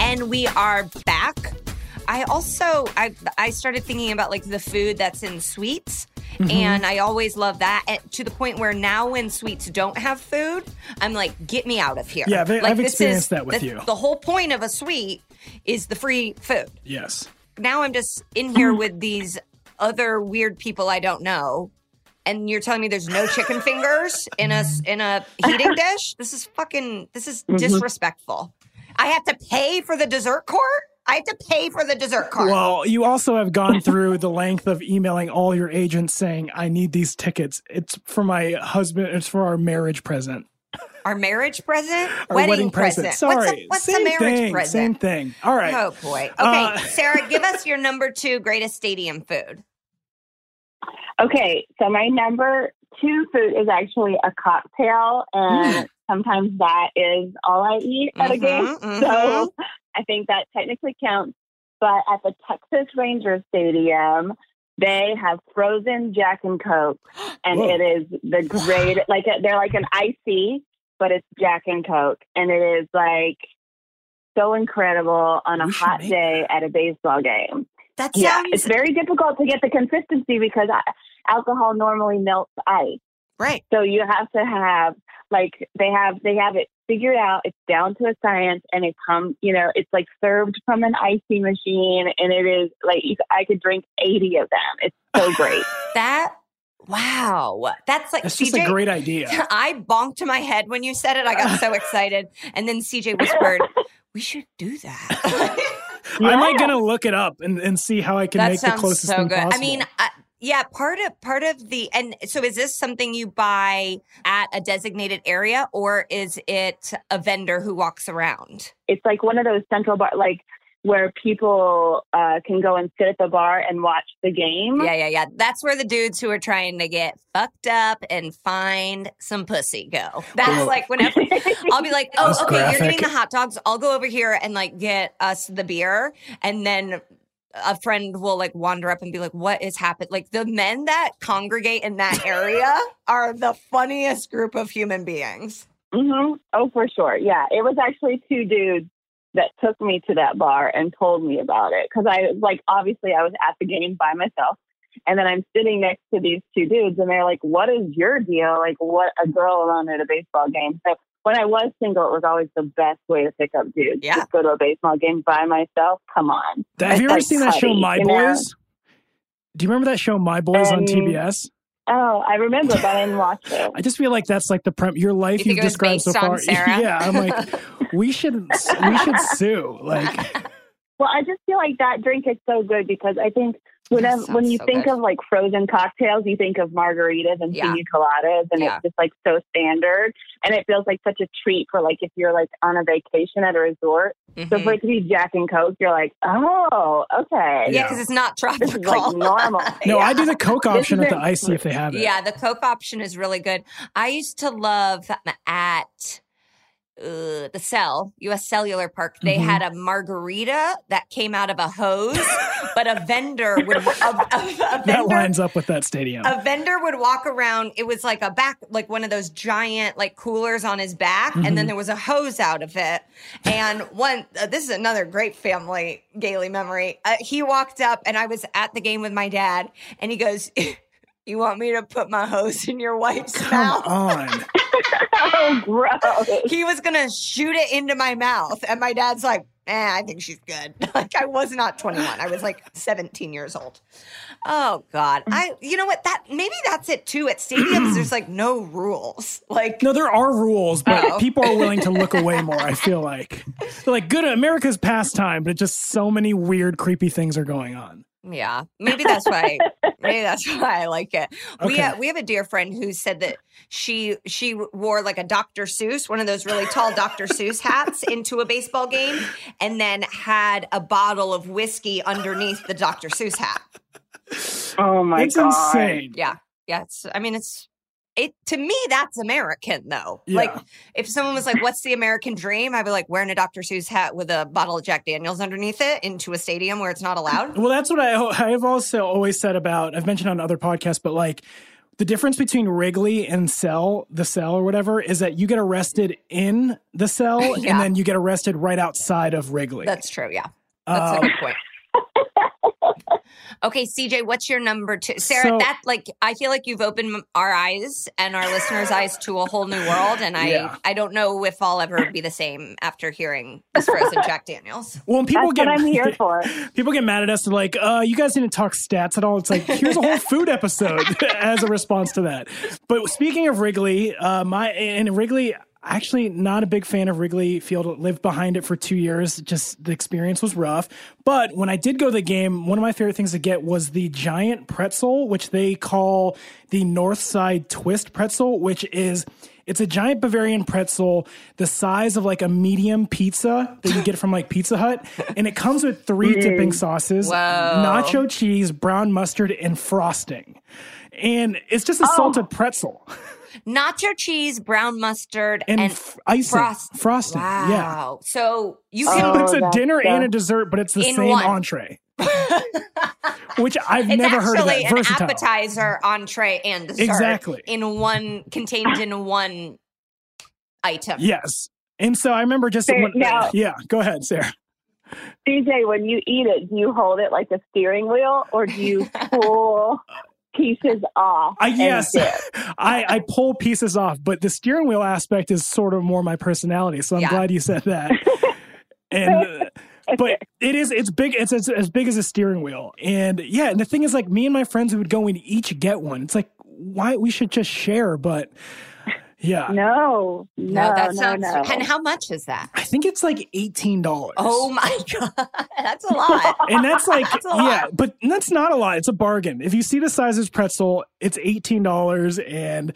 Speaker 2: And we are back. I also I I started thinking about like the food that's in suites.
Speaker 1: Mm-hmm.
Speaker 2: And I always love that and to the point where now when suites don't have food, I'm like, get me out of here.
Speaker 1: Yeah, I've-
Speaker 2: like,
Speaker 1: I've
Speaker 2: this
Speaker 1: experienced
Speaker 2: is-
Speaker 1: that with
Speaker 2: the-
Speaker 1: you.
Speaker 2: The whole point of a suite is the free food.
Speaker 1: Yes.
Speaker 2: Now I'm just in here [clears throat] with these other weird people I don't know. And you're telling me there's no chicken fingers in a in a heating [laughs] dish? This is fucking this is
Speaker 1: Mm-hmm.
Speaker 2: disrespectful. I have to pay for the dessert court? I have to pay for the dessert cart.
Speaker 1: Well, you also have gone through the length of emailing all your agents saying, I need these tickets. It's for my husband, it's for our marriage present.
Speaker 2: Our marriage present?
Speaker 1: Our wedding, present. Sorry.
Speaker 2: What's a, what's
Speaker 1: same
Speaker 2: a marriage
Speaker 1: thing,
Speaker 2: present?
Speaker 1: Same thing. All right.
Speaker 2: Oh boy. Okay,
Speaker 1: Uh,
Speaker 2: Sarah, give us [laughs] your number two greatest stadium food.
Speaker 3: Okay, so my number two food is actually a cocktail, and sometimes that is all I eat at a
Speaker 2: Mhm,
Speaker 3: game.
Speaker 2: mhm. [laughs]
Speaker 3: So I think that technically counts. But at the Texas Rangers Stadium, they have frozen Jack and Coke, [gasps] and
Speaker 1: Whoa.
Speaker 3: it is the great. [sighs] Like they're like an icy, but it's Jack and Coke, and it is like so incredible on a hot day at a baseball game.
Speaker 2: That
Speaker 3: Yeah, it's very difficult to get the consistency because I, alcohol normally melts ice.
Speaker 2: right.
Speaker 3: So you have to have like they have they have it figured out it's down to a science and it comes, you know, it's like served from an icy machine and it is like I could drink 80 of them. It's so great. [laughs]
Speaker 2: That wow, that's like
Speaker 1: That's
Speaker 2: CJ.
Speaker 1: just a great idea. [laughs]
Speaker 2: I bonked my head when you said it. I got so [laughs] excited, and then CJ whispered, "We should do that."
Speaker 1: I'm like gonna look it up and, and see how I can
Speaker 2: that
Speaker 1: make the
Speaker 2: sounds
Speaker 1: closest
Speaker 2: so
Speaker 1: thing
Speaker 2: good.
Speaker 1: possible.
Speaker 2: I mean, uh, yeah, part of part of the and so is this something you buy at a designated area, or is it a vendor who walks around?
Speaker 3: It's like one of those central bar, like where people uh, can go and sit at the bar and watch the game.
Speaker 2: Yeah, yeah, yeah. That's where the dudes who are trying to get fucked up and find some pussy go. That's
Speaker 1: Well-
Speaker 2: like whenever [laughs] I'll be like, oh,
Speaker 1: That's
Speaker 2: okay, you're getting the hot dogs. I'll go over here and like get us the beer. And then a friend will like wander up and be like, what is happening? Like the men that congregate in that area [laughs] are the funniest group of human beings.
Speaker 3: hmm Oh, for sure. Yeah. It was actually two dudes that took me to that bar and told me about it. Cause I was like, obviously I was at the game by myself. And then I'm sitting next to these two dudes and they're like, what is your deal? Like what a girl alone at a baseball game. So when I was single, it was always the best way to pick up dudes.
Speaker 2: Yeah.
Speaker 3: Just go to a baseball game by myself. Come on.
Speaker 1: Have you ever
Speaker 3: like
Speaker 1: seen that show My
Speaker 3: you know?
Speaker 1: Boys? Do you remember that show My Boys on
Speaker 3: Um,
Speaker 1: TBS?
Speaker 3: Oh, I remember, but I didn't watch it.
Speaker 1: I just feel like that's like the prem- your life
Speaker 2: you
Speaker 1: you've described so far. [laughs]
Speaker 2: Sarah?
Speaker 1: Yeah, I'm like, we should we should [laughs] sue. Like, [laughs]
Speaker 3: Well, I just feel like that drink is so good because I think whenever
Speaker 2: sounds
Speaker 3: when you
Speaker 2: so
Speaker 3: think
Speaker 2: good.
Speaker 3: of like frozen cocktails, you think of margaritas and
Speaker 2: Yeah.
Speaker 3: pina coladas, and
Speaker 2: Yeah.
Speaker 3: it's just like so standard. And it feels like such a treat for like if you're like on a vacation at a resort. So
Speaker 2: Mhm.
Speaker 3: for it to be Jack and Coke, you're like, oh, okay,
Speaker 2: Yeah, because it's not
Speaker 3: this is
Speaker 2: tropical.
Speaker 3: like normal. [laughs]
Speaker 1: no,
Speaker 2: Yeah.
Speaker 1: I do the Coke option with the
Speaker 3: isn't-
Speaker 1: icy if they have it.
Speaker 2: Yeah, the Coke option is really good. I used to love at uh, the Cell, US Cellular Park, they
Speaker 1: Mhm.
Speaker 2: had a margarita that came out of a hose, [laughs] but a vendor would a, a, a
Speaker 1: that
Speaker 2: vendor,
Speaker 1: lines up with that stadium.
Speaker 2: a vendor would walk around. It was like a back, like one of those giant like coolers on his back, and then
Speaker 1: Mhm.
Speaker 2: there was a hose out of it. And one, uh, this is another great family Gailey memory. Uh, he walked up, and I was at the game with my dad, and he goes. [laughs] You want me to put my hose in your wife's
Speaker 1: Come
Speaker 2: mouth?
Speaker 1: on. [laughs]
Speaker 3: oh, gross.
Speaker 2: He was gonna shoot it into my mouth, and my dad's like, "Eh, I think she's good." [laughs] Like I was not 21; I was like 17 years old. Oh God, I. You know what? That maybe that's it too. At stadiums, there's like no rules. Like
Speaker 1: No, there are rules, but
Speaker 2: Oh.
Speaker 1: people are willing to look away more. I feel [laughs] like, They're like good America's pastime, but just so many weird, creepy things are going on.
Speaker 2: Yeah, maybe that's why. Maybe [laughs] that's [laughs] why I like it. We have, we have a dear friend who said that she she wore like a Dr. Seuss, one of those really tall Dr. Seuss hats, into a baseball game, and then had a bottle of whiskey underneath the Dr. Seuss hat.
Speaker 3: Oh my
Speaker 1: it's
Speaker 3: god.
Speaker 1: It's insane.
Speaker 2: Yeah, yeah. It's. I mean, it's. It to me that's American though.
Speaker 1: Yeah.
Speaker 2: Like if someone was like, "What's the American dream?" I'd be like, wearing a Dr. Seuss hat with a bottle of Jack Daniels underneath it into a stadium where it's not allowed.
Speaker 1: Well, that's what I I've also always said about. I've mentioned on other podcasts, but like the difference between Wrigley and Cell, the Cell or whatever, is that you get arrested in the cell [laughs]
Speaker 2: Yeah.
Speaker 1: and then you get arrested right outside of Wrigley.
Speaker 2: That's true. Yeah. That's
Speaker 1: Um,
Speaker 2: a good point. Okay, CJ, what's your number two? Sarah,
Speaker 1: So-
Speaker 2: that like I feel like you've opened our eyes and our listeners' eyes to a whole new world, and I
Speaker 1: Yeah.
Speaker 2: I don't know if I'll ever be the same after hearing this frozen Jack Daniels. [laughs]
Speaker 1: well, and people
Speaker 3: That's
Speaker 1: get
Speaker 3: what I'm here [laughs] for.
Speaker 1: people get mad at us. They're like, uh, you guys didn't talk stats at all. It's like, here's a whole [laughs] food episode as a response to that. But speaking of Wrigley, uh, my and Wrigley, actually not a big fan of Wrigley Field. Lived behind it for two years. Just the experience was rough. But when I did go to the game, one of my favorite things to get was the giant pretzel, which they call the North Side Twist pretzel, which is it's a giant Bavarian pretzel the size of like a medium pizza that you get from like Pizza Hut. And it comes with three mm. dipping sauces,
Speaker 2: Whoa.
Speaker 1: nacho cheese, brown mustard, and frosting. And it's just a oh. salted pretzel [laughs]
Speaker 2: Nacho cheese, brown mustard,
Speaker 1: and,
Speaker 2: and,
Speaker 1: f- icing,
Speaker 2: frost-
Speaker 1: frosting. Yeah.
Speaker 2: Wow. So you
Speaker 3: Oh,
Speaker 2: can
Speaker 1: But it's a
Speaker 3: oh,
Speaker 1: dinner
Speaker 3: so-
Speaker 1: and a dessert, but it's the
Speaker 2: In
Speaker 1: same
Speaker 2: one.
Speaker 1: entree. [laughs] Which I've
Speaker 2: it's
Speaker 1: never heard of
Speaker 2: actually
Speaker 1: that.
Speaker 2: an
Speaker 1: Versatile.
Speaker 2: appetizer, entree, and dessert.
Speaker 1: Exactly.
Speaker 2: In one contained in one item.
Speaker 1: Yes. And so I remember just
Speaker 3: There-
Speaker 1: when,
Speaker 3: now-
Speaker 1: yeah, go ahead, Sarah.
Speaker 3: DJ, when you eat it, do you hold it like a steering wheel or do you [laughs] pull pieces off.
Speaker 1: I yes. [laughs] I I pull pieces off, but the steering wheel aspect is sort of more my personality. So I'm
Speaker 2: Yeah.
Speaker 1: glad you said that. [laughs] and uh, but it is it's big. It's, it's as big as a steering wheel. And yeah, and the thing is, like me and my friends we would go and each get one. It's like why we should just share, but yeah,
Speaker 3: No, no,
Speaker 2: that
Speaker 3: no,
Speaker 2: sounds.
Speaker 3: no.
Speaker 2: And how much is that?
Speaker 1: I think it's like eighteen dollars.
Speaker 2: Oh my [laughs] god, that's a lot.
Speaker 1: and that's like
Speaker 2: That's
Speaker 1: yeah, but that's not a lot. It's a bargain. If you see the size of this pretzel, it's eighteen dollars, and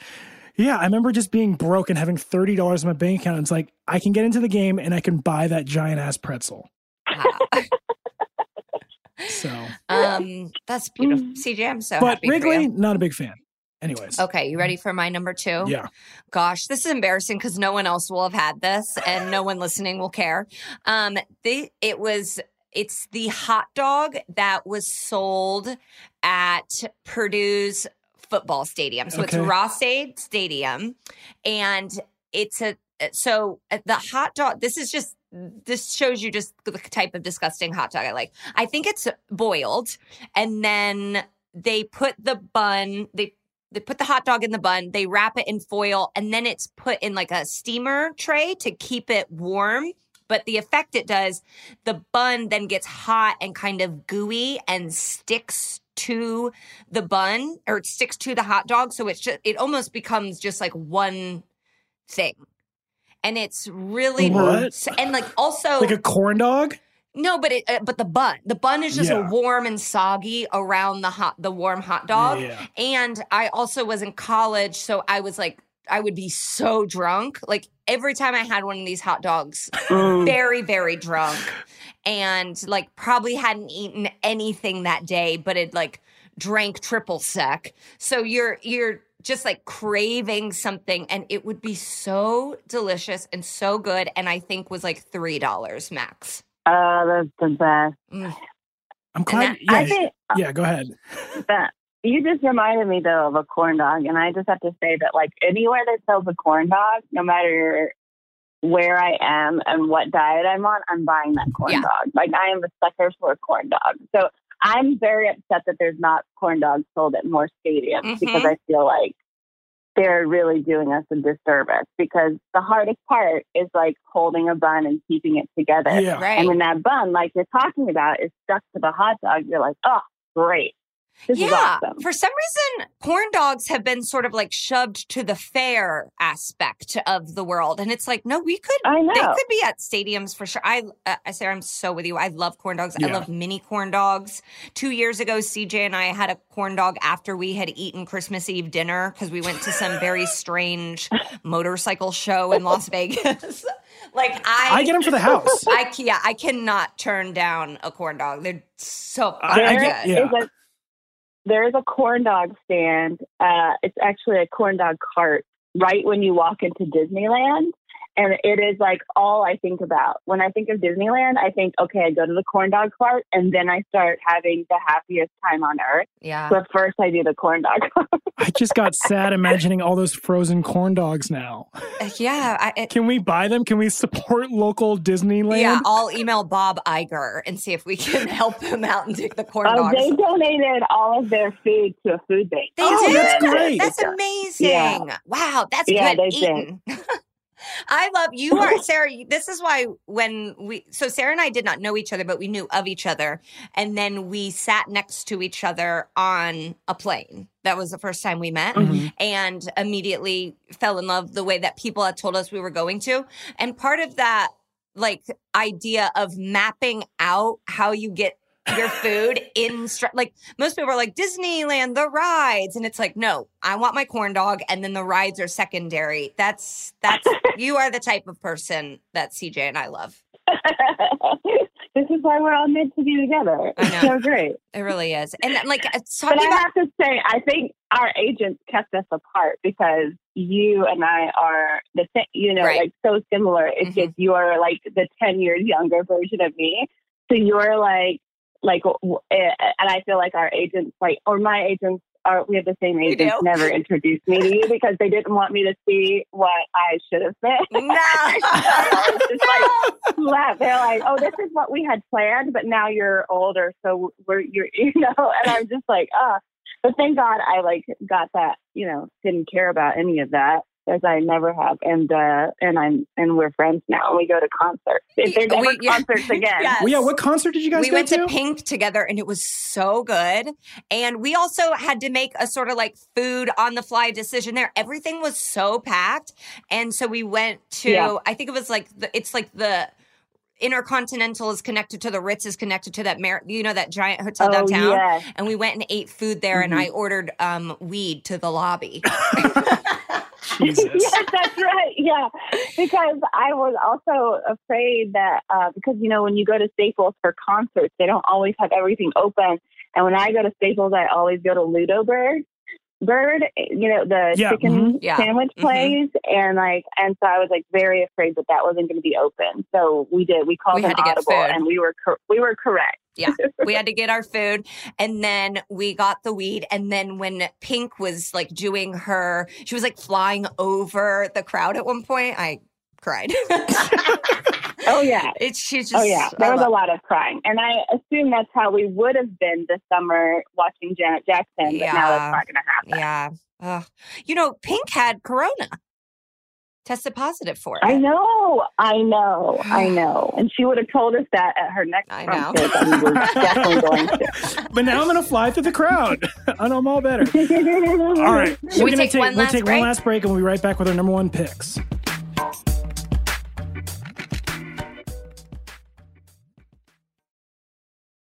Speaker 1: yeah, I remember just being broke and having thirty dollars in my bank account. It's like I can get into the game and I can buy that giant ass pretzel.
Speaker 2: Wow.
Speaker 1: So,
Speaker 2: Um, that's beautiful. CJ, I'm so
Speaker 1: but
Speaker 2: happy for
Speaker 1: Wrigley,
Speaker 2: you.
Speaker 1: not a big fan. Anyways,
Speaker 2: Okay, you ready for my number two?
Speaker 1: yeah,
Speaker 2: Gosh, this is embarrassing because no one else will have had this, and no one listening will care. Um, the it was it's the hot dog that was sold at Purdue's football stadium. So
Speaker 1: Okay.
Speaker 2: it's Ross-Ade Stadium, and it's a so uh, the hot dog. This is just this shows you just the type of disgusting hot dog I like. I think it's boiled, and then they put the bun. They they put the hot dog in the bun, they wrap it in foil, and then it's put in like a steamer tray to keep it warm. But the effect it does, the bun then gets hot and kind of gooey and sticks to the bun or it sticks to the hot dog. So it's just, it almost becomes just like one thing. And it's really,
Speaker 1: What?
Speaker 2: and like also,
Speaker 1: like a corn dog.
Speaker 2: No, but it, uh, but the bun, the bun is just
Speaker 1: Yeah.
Speaker 2: warm and soggy around the hot, the warm hot dog.
Speaker 1: Yeah.
Speaker 2: And I also was in college, so I was like, I would be so drunk. Like every time I had one of these hot dogs,
Speaker 3: Mm.
Speaker 2: very, very drunk, and like probably hadn't eaten anything that day, but it like drank triple sec. So you're you're just like craving something, and it would be so delicious and so good. And I think was like three dollars max.
Speaker 3: Oh, that's the best.
Speaker 2: Mm.
Speaker 1: I'm glad.
Speaker 2: that-
Speaker 1: Yeah,
Speaker 3: I think
Speaker 1: yeah. Go ahead.
Speaker 3: that you just reminded me though of a corn dog, and I just have to say that like anywhere that sells a corn dog, no matter where I am and what diet I'm on, I'm buying that corn
Speaker 2: Yeah.
Speaker 3: dog. Like I am a sucker for a corn dog. So I'm very upset that there's not corn dogs sold at more stadiums
Speaker 2: Mhm.
Speaker 3: because I feel like they're really doing us a disservice because the hardest part is like holding a bun and keeping it together.
Speaker 1: Yeah.
Speaker 2: Right.
Speaker 3: And when that bun, like you're talking about, is stuck to the hot dog, you're like, oh, great. This is
Speaker 2: yeah.
Speaker 3: awesome.
Speaker 2: For some reason, corn dogs have been sort of like shoved to the fair aspect of the world, and it's like, no, we could.
Speaker 3: I know.
Speaker 2: They could be at stadiums for sure. I, uh, I say I'm so with you. I love corn dogs. I love mini corn dogs. Two years ago, CJ and I had a corn dog after we had eaten Christmas Eve dinner because we went to some very [laughs] strange motorcycle show in Las [laughs] Vegas. [laughs] like I,
Speaker 1: I get them for the house.
Speaker 2: I ca- yeah, I cannot turn down a corn dog. They're so
Speaker 1: I-
Speaker 2: fucking
Speaker 1: I get- yeah.
Speaker 3: Is a there is a corn dog stand. Uh, it's actually a corn dog cart right when you walk into Disneyland. And it is like all I think about. When I think of Disneyland, I think, okay, I go to the corn dog cart and then I start having the happiest time on earth.
Speaker 2: Yeah.
Speaker 3: But first I do the corn dog [laughs] cart.
Speaker 1: I just got sad imagining all those frozen corn dogs now.
Speaker 2: Uh, yeah. I, it,
Speaker 1: Can we buy them? Can we support local Disneyland?
Speaker 2: yeah. I'll email Bob Iger and see if we can [laughs] help him out and take the corn
Speaker 3: Oh,
Speaker 2: dogs.
Speaker 3: they donated all of their food to a food bank.
Speaker 2: They
Speaker 1: Oh,
Speaker 2: did.
Speaker 1: that's great.
Speaker 2: That's amazing.
Speaker 3: Yeah.
Speaker 2: Wow, that's
Speaker 3: Yeah,
Speaker 2: good
Speaker 3: they
Speaker 2: eating. [laughs] I love you are [laughs] Sarah. This is why when we so Sarah and I did not know each other, but we knew of each other, and then we sat next to each other on a plane. That was the first time we met,
Speaker 1: Mhm.
Speaker 2: and immediately fell in love the way that people had told us we were going to. And part of that like idea of mapping out how you get your food in str- like most people are like Disneyland the rides and it's like no I want my corn dog and then the rides are secondary that's that's [laughs] you are the type of person that CJ and I love [laughs]
Speaker 3: this is why we're all meant to be together.
Speaker 2: I
Speaker 3: It's so great.
Speaker 2: it really is and like it's
Speaker 3: But I
Speaker 2: about
Speaker 3: have to say, I think our agents kept us apart because you and I are the same, you know,
Speaker 2: Right.
Speaker 3: like so similar. It's
Speaker 2: Mhm.
Speaker 3: just you're like the 10 years younger version of me. So you're like, like, eh, and I feel like our agents, like, or my agents are, we have the same agents, never [laughs] introduced me to you because they didn't want me to see what I should have been
Speaker 2: no [laughs]
Speaker 3: It's just like. They're like, "Oh, this is what we had planned, but now you're older, so we're you're [laughs] you know." And I'm just like, "Ah." but thank God I like got that. You know, didn't care about any of that as I never have, and uh, and I'm and we're friends now. We go to concerts. If there's ever
Speaker 2: We- yeah.
Speaker 3: concerts [laughs] again,
Speaker 2: Yes.
Speaker 1: Well, yeah, what concert did you guys
Speaker 2: we
Speaker 1: go
Speaker 2: went
Speaker 1: to?
Speaker 2: to Pink together and it was so good. And we also had to make a sort of like food on the fly decision there. Everything was so packed. And so we went to,
Speaker 3: Yeah.
Speaker 2: I think it was like, the, it's like the Intercontinental is connected to the Ritz is connected to that, Mar- you know, that giant hotel
Speaker 3: Oh,
Speaker 2: downtown.
Speaker 3: yes.
Speaker 2: And we went and ate food there and
Speaker 1: Mm-hmm.
Speaker 2: I ordered um, weed to the lobby. [laughs] [laughs]
Speaker 1: Jesus.
Speaker 3: yes, that's right. Yeah, because I was also afraid that uh, because you know when you go to Staples for concerts, they don't always have everything open. And when I go to Staples, I always go to LudoBird. Bird, you know the
Speaker 1: Yeah,
Speaker 3: chicken
Speaker 2: mhm. Yeah,
Speaker 3: sandwich
Speaker 2: mhm.
Speaker 3: place, and like, and so I was like very afraid that that wasn't going to be open. So we did. We called
Speaker 2: We
Speaker 3: an
Speaker 2: had to
Speaker 3: audible,
Speaker 2: food.
Speaker 3: and we were cor- we were correct.
Speaker 2: Yeah. We had to get our food and then we got the weed. And then when Pink was like doing her, she was like flying over the crowd at one point. I cried. [laughs]
Speaker 3: Oh yeah,
Speaker 2: it's she's oh, just
Speaker 3: oh yeah. There
Speaker 2: I
Speaker 3: was a lot of crying, and I assume that's how we would have been this summer watching Janet Jackson. But now
Speaker 2: Yeah.
Speaker 3: that's not going to happen.
Speaker 2: Yeah. Ugh. You know, Pink had corona. Tested positive for it.
Speaker 3: I know, I know, I [sighs] know. And she would have told us that at her next
Speaker 2: I know.
Speaker 3: that we were definitely [laughs] going to.
Speaker 1: But now I'm going to fly through the crowd. [laughs] I know I'm all better. [laughs] All right.
Speaker 2: Should we
Speaker 1: gonna
Speaker 2: take one
Speaker 1: we'll
Speaker 2: last
Speaker 1: take one last break and we'll be right back with our number one picks.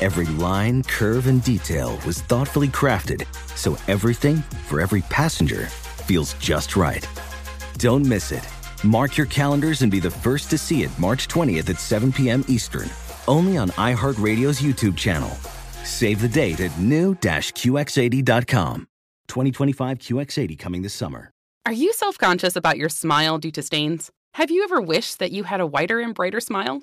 Speaker 6: Every line, curve, and detail was thoughtfully crafted so everything for every passenger feels just right. Don't miss it. Mark your calendars and be the first to see it March 20th at 7 p.m. Eastern, only on iHeartRadio's YouTube channel. Save the date at new-QX80.com. 2025 QX80 coming this summer.
Speaker 7: Are you self conscious about your smile due to stains? Have you ever wished that you had a whiter and brighter smile?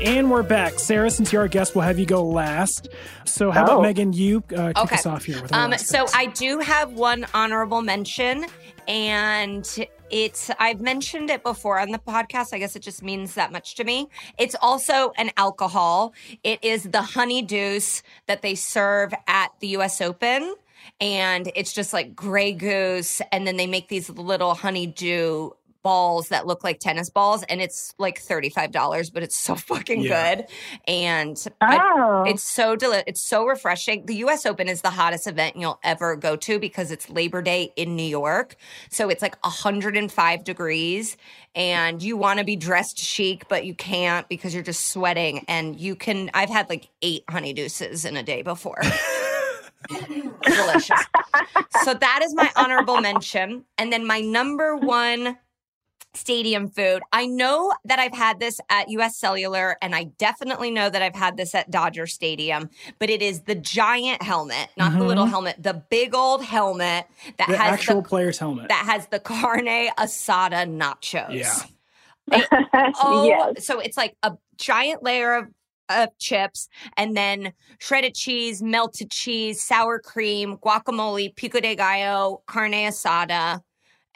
Speaker 1: And we're back. Sarah, since you're our guest, we'll have you go last. So, how about
Speaker 3: Oh.
Speaker 1: Megan? You uh, kick
Speaker 2: Okay.
Speaker 1: us off here with
Speaker 2: Um, so
Speaker 1: picks.
Speaker 2: I do have one honorable mention, and it's I've mentioned it before on the podcast. I guess it just means that much to me. It's also an alcohol. It is the honey deuce that they serve at the U.S. Open. And it's just like Grey Goose, and then they make these little honeydew balls that look like tennis balls, and it's like thirty five dollars, but it's so fucking
Speaker 1: Yeah.
Speaker 2: good. And I-
Speaker 3: Oh,
Speaker 2: it's so deli- it's so refreshing. The US Open is the hottest event you'll ever go to because it's Labor Day in New York. So it's like 105 degrees and you want to be dressed chic but you can't because you're just sweating and you can I've had like 8 honey deuces in a day before. [laughs] Delicious. so that is my honorable mention and then my number 1 stadium food. I know that I've had this at US Cellular and I definitely know that I've had this at Dodger Stadium, but it is the giant helmet, not the little helmet, the big old helmet that
Speaker 1: Mm-hmm. The
Speaker 2: has
Speaker 1: actual
Speaker 2: the,
Speaker 1: player's helmet.
Speaker 2: that has the carne asada nachos.
Speaker 1: yeah. [laughs]
Speaker 2: Oh,
Speaker 3: yes.
Speaker 2: so it's like a giant layer of of chips and then shredded cheese, melted cheese, sour cream, guacamole, pico de gallo, carne asada.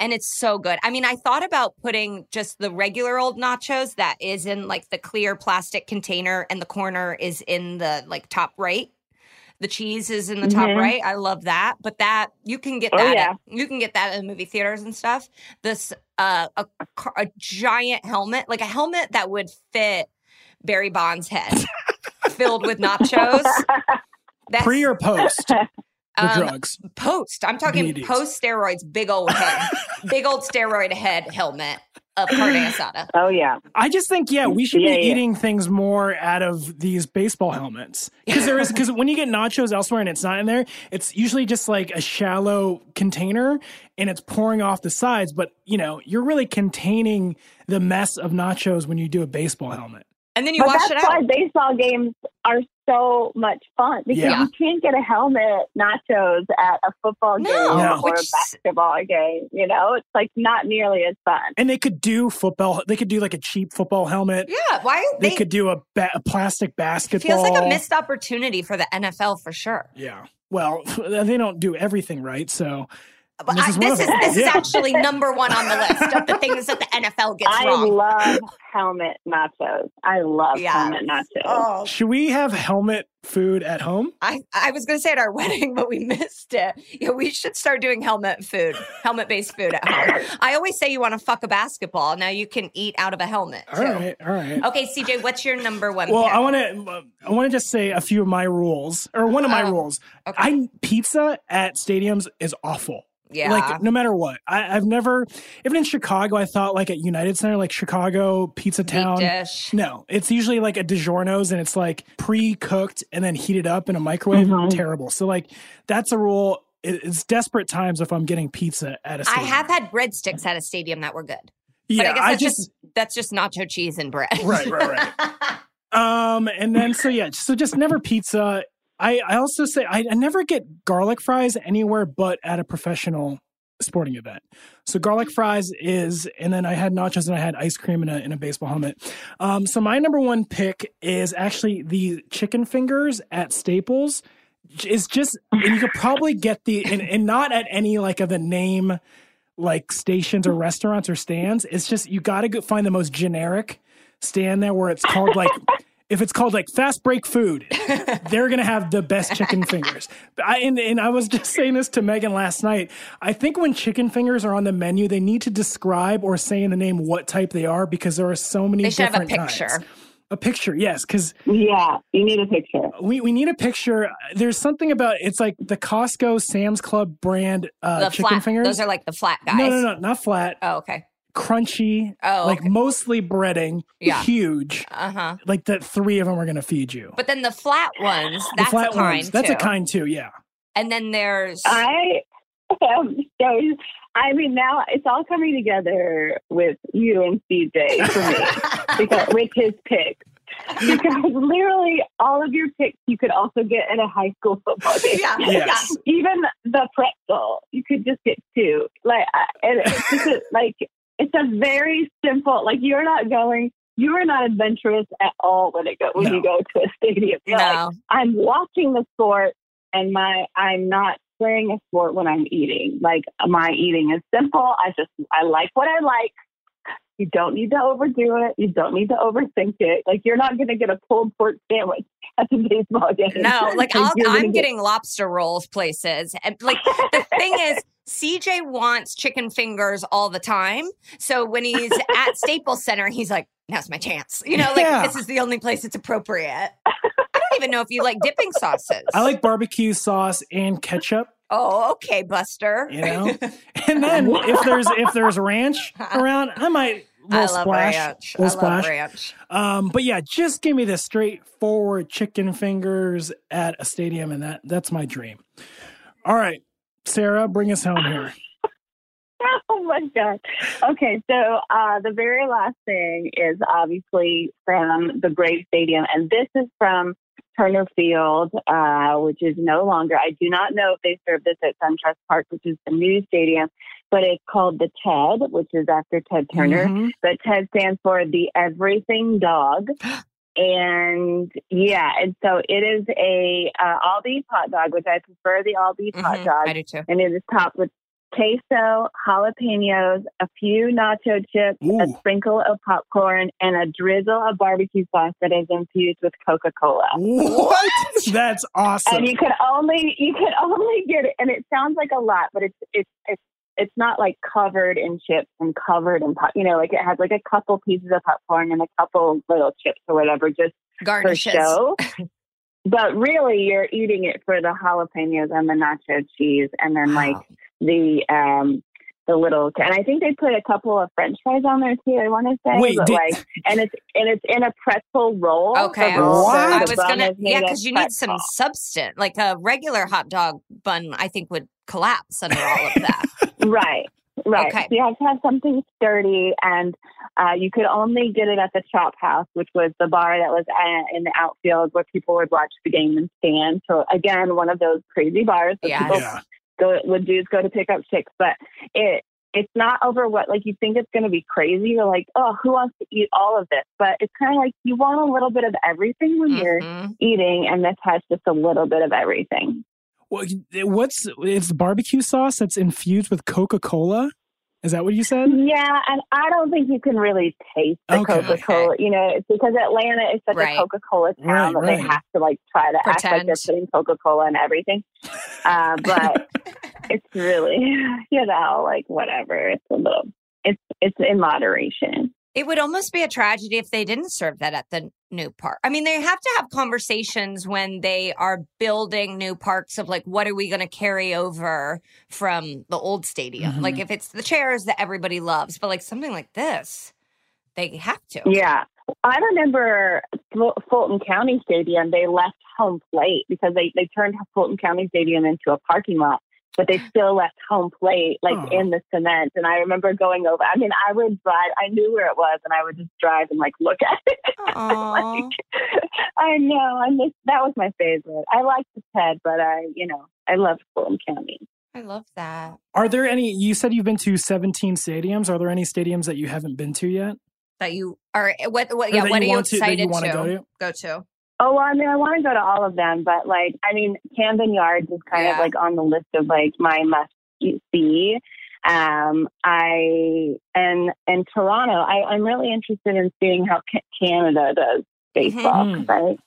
Speaker 2: And it's so good. I mean, I thought about putting just the regular old nachos that is in like the clear plastic container and the corner is in the like top right. The cheese is in the top
Speaker 3: Mhm.
Speaker 2: right. I love that. But that you can get
Speaker 3: Oh,
Speaker 2: that.
Speaker 3: yeah.
Speaker 2: at- you can get that in movie theaters and stuff. This uh a, a giant helmet, like a helmet that would fit Barry Bonds' head, [laughs] filled with nachos. [laughs] That's,
Speaker 1: Pre or post the [laughs]
Speaker 2: um,
Speaker 1: drugs?
Speaker 2: post. I'm talking post steroids, big old head, [laughs] big old steroid head helmet of carne asada.
Speaker 3: Oh yeah.
Speaker 1: I just think, yeah, we should
Speaker 3: Yeah,
Speaker 1: be
Speaker 3: yeah.
Speaker 1: eating things more out of these baseball helmets because there is because when you get nachos elsewhere and it's not in there, it's usually just like a shallow container and it's pouring off the sides. But you know, you're really containing the mess of nachos when you do a baseball helmet.
Speaker 2: And then you
Speaker 3: but
Speaker 2: wash
Speaker 3: that's
Speaker 2: it out.
Speaker 3: That's why baseball games are so much fun because
Speaker 1: Yeah.
Speaker 3: you can't get a helmet nachos at a football game
Speaker 2: No,
Speaker 3: or
Speaker 2: which
Speaker 3: a basketball game. You know, it's like not nearly as fun.
Speaker 1: And they could do football. They could do like a cheap football helmet.
Speaker 2: Yeah, why
Speaker 1: They,
Speaker 2: they,
Speaker 1: could do a, ba- a plastic basketball.
Speaker 2: feels like a missed opportunity for the NFL for sure.
Speaker 1: Yeah. Well, [laughs] they don't do everything right, so
Speaker 2: But
Speaker 1: This
Speaker 2: I-
Speaker 1: is one
Speaker 2: this is
Speaker 1: them.
Speaker 2: this is actually number one on the list of the things that the [laughs] NFL gets
Speaker 3: I
Speaker 2: wrong.
Speaker 3: love helmet nachos. I love
Speaker 2: Yeah.
Speaker 3: helmet nachos.
Speaker 2: Oh,
Speaker 1: should we have helmet food at home?
Speaker 2: I, I was going to say at our [laughs] wedding, but we missed it. Yeah, we should start doing helmet food, helmet based food at home. [laughs] I always say you want to fuck a basketball. Now you can eat out of a helmet.
Speaker 1: All
Speaker 2: too.
Speaker 1: right, all right.
Speaker 2: Okay, CJ, what's your number one?
Speaker 1: Well,
Speaker 2: pick?
Speaker 1: I want to I want to just say a few of my rules or one of my
Speaker 2: Oh,
Speaker 1: rules.
Speaker 2: okay.
Speaker 1: I pizza at stadiums is awful.
Speaker 2: Yeah.
Speaker 1: Like no matter what, I, I've never even in Chicago. I thought like at United Center, like Chicago Pizza Town. No, it's usually like a DiGiorno's and it's like pre-cooked and then heated up in a microwave.
Speaker 3: Mhm.
Speaker 1: Terrible. So like that's a rule. It- It's desperate times if I'm getting pizza at a
Speaker 2: I
Speaker 1: stadium.
Speaker 2: have had breadsticks at a stadium that were good.
Speaker 1: yeah,
Speaker 2: but I guess that's
Speaker 1: just
Speaker 2: just, that's just nacho cheese and bread.
Speaker 1: Right, right, right, [laughs] Um, and then so yeah, so just never pizza. I I also say I, I never get garlic fries anywhere but at a professional sporting event. So garlic fries is, and then I had nachos and I had ice cream in a in a baseball helmet. Um, so my number one pick is actually the chicken fingers at Staples. Is just and you could probably get the and, and not at any like of the name like stations or restaurants or stands. It's just you got to find the most generic stand there where it's called like [laughs] if it's called like fast break food, [laughs] they're gonna have the best chicken fingers. I and, and I was just saying this to Megan last night. I think when chicken fingers are on the menu, they need to describe or say in the name what type they are because there are so many.
Speaker 2: They should have a
Speaker 1: different
Speaker 2: picture.
Speaker 1: kinds. A picture, yes, because
Speaker 3: Yeah, you need a picture.
Speaker 1: we, we need a picture. There's something about it's like the Costco Sam's Club brand uh,
Speaker 2: the
Speaker 1: chicken
Speaker 2: flat.
Speaker 1: fingers.
Speaker 2: Those are like the flat guys.
Speaker 1: no, no, no, not flat.
Speaker 2: Oh, okay.
Speaker 1: Crunchy,
Speaker 2: Oh,
Speaker 1: like
Speaker 2: okay.
Speaker 1: mostly breading,
Speaker 2: Yeah.
Speaker 1: huge.
Speaker 2: Uh huh.
Speaker 1: Like the three of them are going to feed you.
Speaker 2: But then the flat ones,
Speaker 1: the
Speaker 2: that's
Speaker 1: flat
Speaker 2: a kind
Speaker 1: ones, that's
Speaker 2: too.
Speaker 1: a kind too. Yeah.
Speaker 2: And then there's
Speaker 3: I am so. I mean, now it's all coming together with you and CJ for me [laughs] because with his picks. Because literally all of your picks you could also get at a high school football game.
Speaker 2: yeah,
Speaker 1: Yes.
Speaker 3: Even the pretzel, you could just get two. Like, and it's just a, like it's a very simple. Like, you're not going. You are not adventurous at all when it go when
Speaker 1: No.
Speaker 3: you go to a stadium. You're like,
Speaker 2: No.
Speaker 3: I'm watching the sport and my I'm not playing a sport when I'm eating. Like my eating is simple. I just I like what I like. You don't need to overdo it. You don't need to overthink it. Like you're not going to get a pulled pork sandwich at the baseball game.
Speaker 2: No, like I'll, I'm
Speaker 3: get-
Speaker 2: getting lobster rolls places. And like the thing is, [laughs] CJ wants chicken fingers all the time. So when he's [laughs] at Staples Center, he's like, now's my chance. You know, like
Speaker 1: Yeah.
Speaker 2: this is the only place it's appropriate. I don't even know if you like dipping sauces.
Speaker 1: I like barbecue sauce and ketchup.
Speaker 2: Oh, okay, Buster.
Speaker 1: You know, [laughs] and then if there's if there's ranch [laughs] around, I might
Speaker 2: I
Speaker 1: little
Speaker 2: love
Speaker 1: splash,
Speaker 2: ranch. I
Speaker 1: little
Speaker 2: love
Speaker 1: splash.
Speaker 2: ranch.
Speaker 1: Um, but yeah, just give me the straightforward chicken fingers at a stadium, and that that's my dream. All right, Sarah, bring us home here. [laughs]
Speaker 3: oh my god. Okay, so uh, the very last thing is obviously from the Brave Stadium, and this is from Turner Field, uh, which is no longer. I do not know if they serve this at SunTrust Park, which is the new stadium, but it's called the TED, which is after Ted Turner.
Speaker 1: Mhm.
Speaker 3: But TED stands for the Everything Dog. [gasps] [gasps] And yeah, and so it is a uh, all beef hot dog, which I prefer the all beef hot
Speaker 2: Mhm,
Speaker 3: dog
Speaker 2: I do too.
Speaker 3: and it is topped with queso, jalapenos, a few nacho chips, a sprinkle of popcorn, and a drizzle of barbecue sauce that is infused with Coca Cola.
Speaker 1: What? [laughs] That's awesome.
Speaker 3: And you could only you could only get it, and it sounds like a lot, but it's it's it's it's not like covered in chips and covered in pop. You know, like it has like a couple pieces of popcorn and a couple little chips or whatever, just for
Speaker 2: Garnishes.
Speaker 3: show. [laughs] but really, you're eating it for the jalapenos and the nacho cheese, and then like the um the little and I think they put a couple of French fries on there too. I want to say,
Speaker 1: Wait,
Speaker 3: but
Speaker 1: did-
Speaker 3: like, and it's and it's in a pretzel roll.
Speaker 2: Okay,
Speaker 3: The
Speaker 2: I
Speaker 3: roll-
Speaker 2: was,
Speaker 3: the-
Speaker 2: I was gonna, yeah, because you need some substance. Like a regular hot dog bun, I think would collapse under all of that. [laughs]
Speaker 3: right. Right.
Speaker 2: Okay.
Speaker 3: So you have to have something sturdy, and uh, you could only get it at the Chop House, which was the bar that was uh, in the outfield where people would watch the game and stand. So again, one of those crazy bars that
Speaker 2: Yes.
Speaker 3: people
Speaker 1: yeah.
Speaker 3: Go would dudes go to pick up chicks, but it it's not over what like you think it's going to be crazy. You're like, oh, who wants to eat all of this? But it's kind of like you want a little bit of everything when you're
Speaker 2: Mhm.
Speaker 3: eating, and this has just a little bit of everything.
Speaker 1: Well, What's it's barbecue sauce that's infused with Coca Cola? Is that what you said?
Speaker 3: Yeah, and I don't think you can really taste the
Speaker 1: Okay.
Speaker 3: Coca Cola. You know, it's because Atlanta is such
Speaker 2: Right.
Speaker 3: a Coca Cola town
Speaker 1: Right,
Speaker 3: that they have to like try to act like they're putting Coca Cola in everything. Uh, [laughs] but it's really, [laughs] you know, like whatever. It's a little, it's it's in moderation.
Speaker 2: It would almost be a tragedy if they didn't serve that at the new park. I mean, they have to have conversations when they are building new parks of like, what are we going to carry over from the old stadium?
Speaker 1: Mhm.
Speaker 2: Like, if it's the chairs that everybody loves, but like something like this, they have to.
Speaker 3: Yeah. I remember Fulton County Stadium, they left home plate because they, they turned Fulton County Stadium into a parking lot, but they still left home plate like
Speaker 1: Oh.
Speaker 3: in the cement. And I remember going over, I mean, I would drive, I knew where it was and I would just drive and like look at it. [laughs]
Speaker 2: Aw.
Speaker 3: I know. I miss, that was my favorite. I liked the TED, but I, you know, I loved Fulton County.
Speaker 2: I love that.
Speaker 1: Are there any? You said you've been to 17 stadiums. Are there any stadiums that you haven't been to yet?
Speaker 2: That you are, what, what,
Speaker 1: Or
Speaker 2: yeah, what are you
Speaker 1: want to- that you
Speaker 2: excited
Speaker 1: wanna
Speaker 2: to,
Speaker 1: go to?
Speaker 2: go to?
Speaker 3: Oh, well, I mean, I want to go to all of them, but like, I mean, Camden Yards is kind
Speaker 2: Yeah.
Speaker 3: of like on the list of like my must see. Um, I and and Toronto, I, I'm really interested in seeing how ca- Canada does baseball.
Speaker 1: Mhm.
Speaker 3: 'cause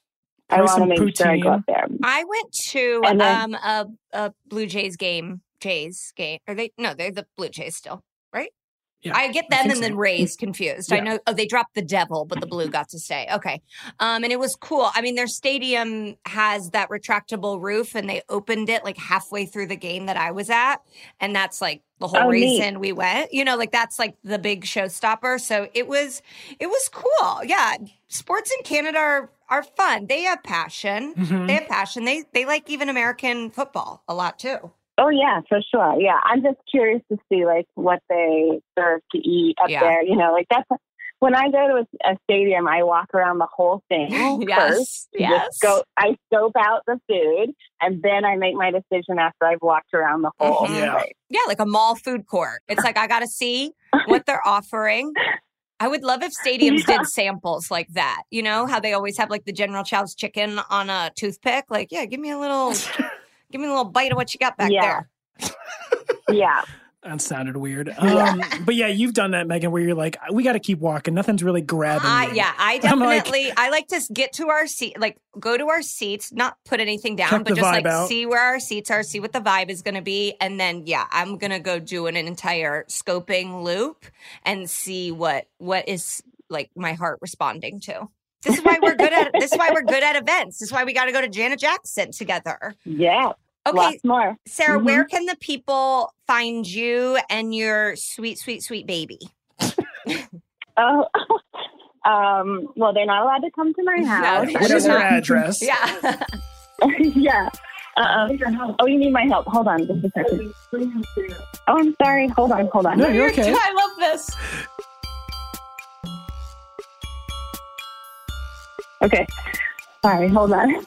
Speaker 3: I, I want to make sure I go up there.
Speaker 2: I went to
Speaker 3: then-
Speaker 2: um a, a Blue Jays game. Jays game. Are they? No, they're the Blue Jays still, right?
Speaker 1: Yeah,
Speaker 2: I get them
Speaker 1: think
Speaker 2: and then
Speaker 1: so.
Speaker 2: Rays confused. I know. Oh, they dropped the Devil, but the Blue got to stay. Okay, um, and it was cool. I mean, their stadium has that retractable roof, and they opened it like halfway through the game that I was at, and that's like the whole
Speaker 3: Oh, neat.
Speaker 2: reason we went. You know, like that's like the big showstopper. So it was, it was cool. Yeah, sports in Canada are are fun. They have passion.
Speaker 1: Mhm.
Speaker 2: They have passion. They they like even American football a lot too.
Speaker 3: Oh yeah, for sure. Yeah, I'm just curious to see like what they serve to eat up
Speaker 2: Yeah.
Speaker 3: there. You know, like that's when I go to a, a stadium, I walk around the whole thing [gasps] first.
Speaker 2: yes.
Speaker 3: Just go. I scope out the food, and then I make my decision after I've walked around the whole
Speaker 2: Mhm.
Speaker 1: Yeah.
Speaker 3: place.
Speaker 2: Yeah, like a mall food court. It's like I got to see what they're offering. I would love if [laughs] stadiums
Speaker 3: Yeah.
Speaker 2: did samples like that. You know how they always have like the General Chow's chicken on a toothpick. Like, yeah, give me a little, [laughs] give me a little bite of what you got back
Speaker 3: Yeah.
Speaker 2: there. [laughs] [laughs]
Speaker 3: Yeah.
Speaker 1: That sounded weird. [laughs] Um, but yeah, you've done that, Megan, where you're like, we got to keep walking. Nothing's really grabbing
Speaker 2: I,
Speaker 1: me.
Speaker 2: yeah, I
Speaker 1: I'm like-
Speaker 2: definitely. I like to get to our seat, like go to our seats, not put anything down, but just like
Speaker 1: out.
Speaker 2: see where our seats are, see what the vibe is going to be, and then yeah, I'm gonna go do an entire scoping loop and see what what is like my heart responding to. This is why we're good at. This is why we're good at events. This is why we got to go to Janet Jackson together.
Speaker 3: Yeah.
Speaker 2: Okay,
Speaker 3: Lots more.
Speaker 2: Sarah,
Speaker 3: Mhm.
Speaker 2: where can the people find you and your sweet, sweet, sweet baby? [laughs]
Speaker 3: Oh. [laughs] um. Well, they're not allowed to come to my [laughs] house.
Speaker 2: No,
Speaker 3: I
Speaker 1: What your address?
Speaker 2: Yeah.
Speaker 3: yeah. Uh, oh, you need my help. Hold on just a second. Oh, I'm sorry. Hold on, hold on.
Speaker 1: No, you're okay.
Speaker 2: I love this.
Speaker 3: Okay. Sorry, hold on. [laughs]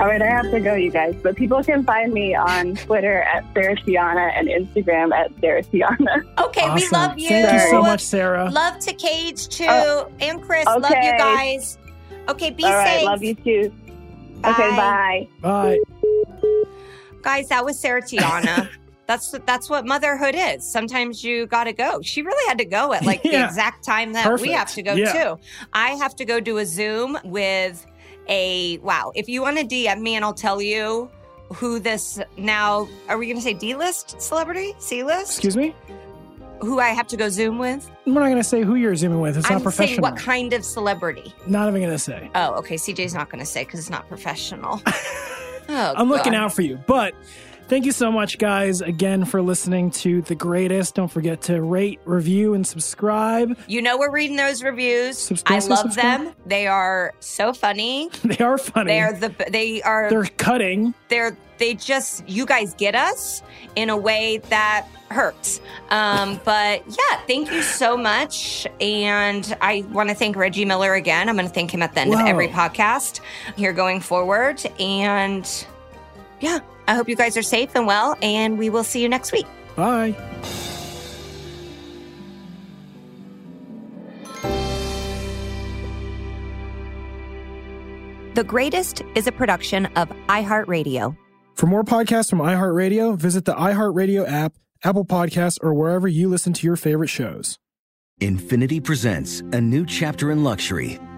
Speaker 3: All right, I have to go, you guys. But people can find me on Twitter at Sarah Tiana and Instagram at Sarah Tiana.
Speaker 2: Okay, we love you.
Speaker 1: Thank you so much, Sarah.
Speaker 2: Love to Cage too,
Speaker 3: Oh,
Speaker 2: and Chris. Love you guys. Okay, be
Speaker 3: All right,
Speaker 2: safe.
Speaker 3: love you too. Okay, bye.
Speaker 1: Bye.
Speaker 2: guys. That was Sarah Tiana. [laughs] that's that's what motherhood is. Sometimes you got to go. She really had to go at like the [laughs] exact time that we have to go
Speaker 1: Yeah.
Speaker 2: too. I have to go do a Zoom with a wow. If you want to DM me, and I'll tell you who this now. Are we going to say D list celebrity, C list?
Speaker 1: Excuse me?
Speaker 2: Who I have to go Zoom with?
Speaker 1: We're not going to say who you're zooming with. It's
Speaker 2: I'm
Speaker 1: not professional.
Speaker 2: saying what kind of celebrity.
Speaker 1: Not even going to say.
Speaker 2: Oh, okay. CJ's not going to say because it's not professional. [laughs] oh,
Speaker 1: I'm looking out for you. But thank you so much, guys, again for listening to The Greatest. Don't forget to rate, review, and subscribe.
Speaker 2: You know we're reading those reviews.
Speaker 1: Subscribe,
Speaker 2: I love
Speaker 1: subscribe.
Speaker 2: them. They are so funny. [laughs]
Speaker 1: They are funny.
Speaker 2: They are the they are
Speaker 1: They're cutting.
Speaker 2: they're they just you guys get us in a way that hurts. Um, [laughs] but yeah, thank you so much. And I want to thank Reggie Miller again. I'm going to thank him at the end of every podcast here going forward. And yeah, I hope you guys are safe and well. And we will see you next week.
Speaker 1: Bye.
Speaker 8: The Greatest is a production of iHeartRadio.
Speaker 1: For more podcasts from iHeartRadio, visit the iHeartRadio app, Apple Podcasts, or wherever you listen to your favorite shows.
Speaker 6: Infiniti presents a new chapter in luxury,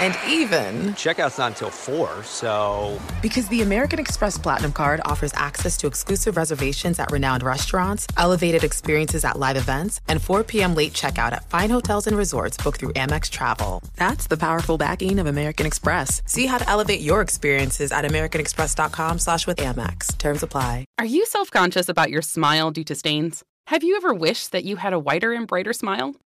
Speaker 5: And even
Speaker 9: Checkout's not until 4, so.
Speaker 5: because the American Express Platinum card offers access to exclusive reservations at renowned restaurants, elevated experiences at live events, and 4 p.m. late checkout at fine hotels and resorts booked through Amex Travel. That's the powerful backing of American Express. See how to elevate your experiences at americanexpress.com slash with Amex. Terms apply.
Speaker 7: Are you self conscious about your smile due to stains? Have you ever wished that you had a whiter and brighter smile?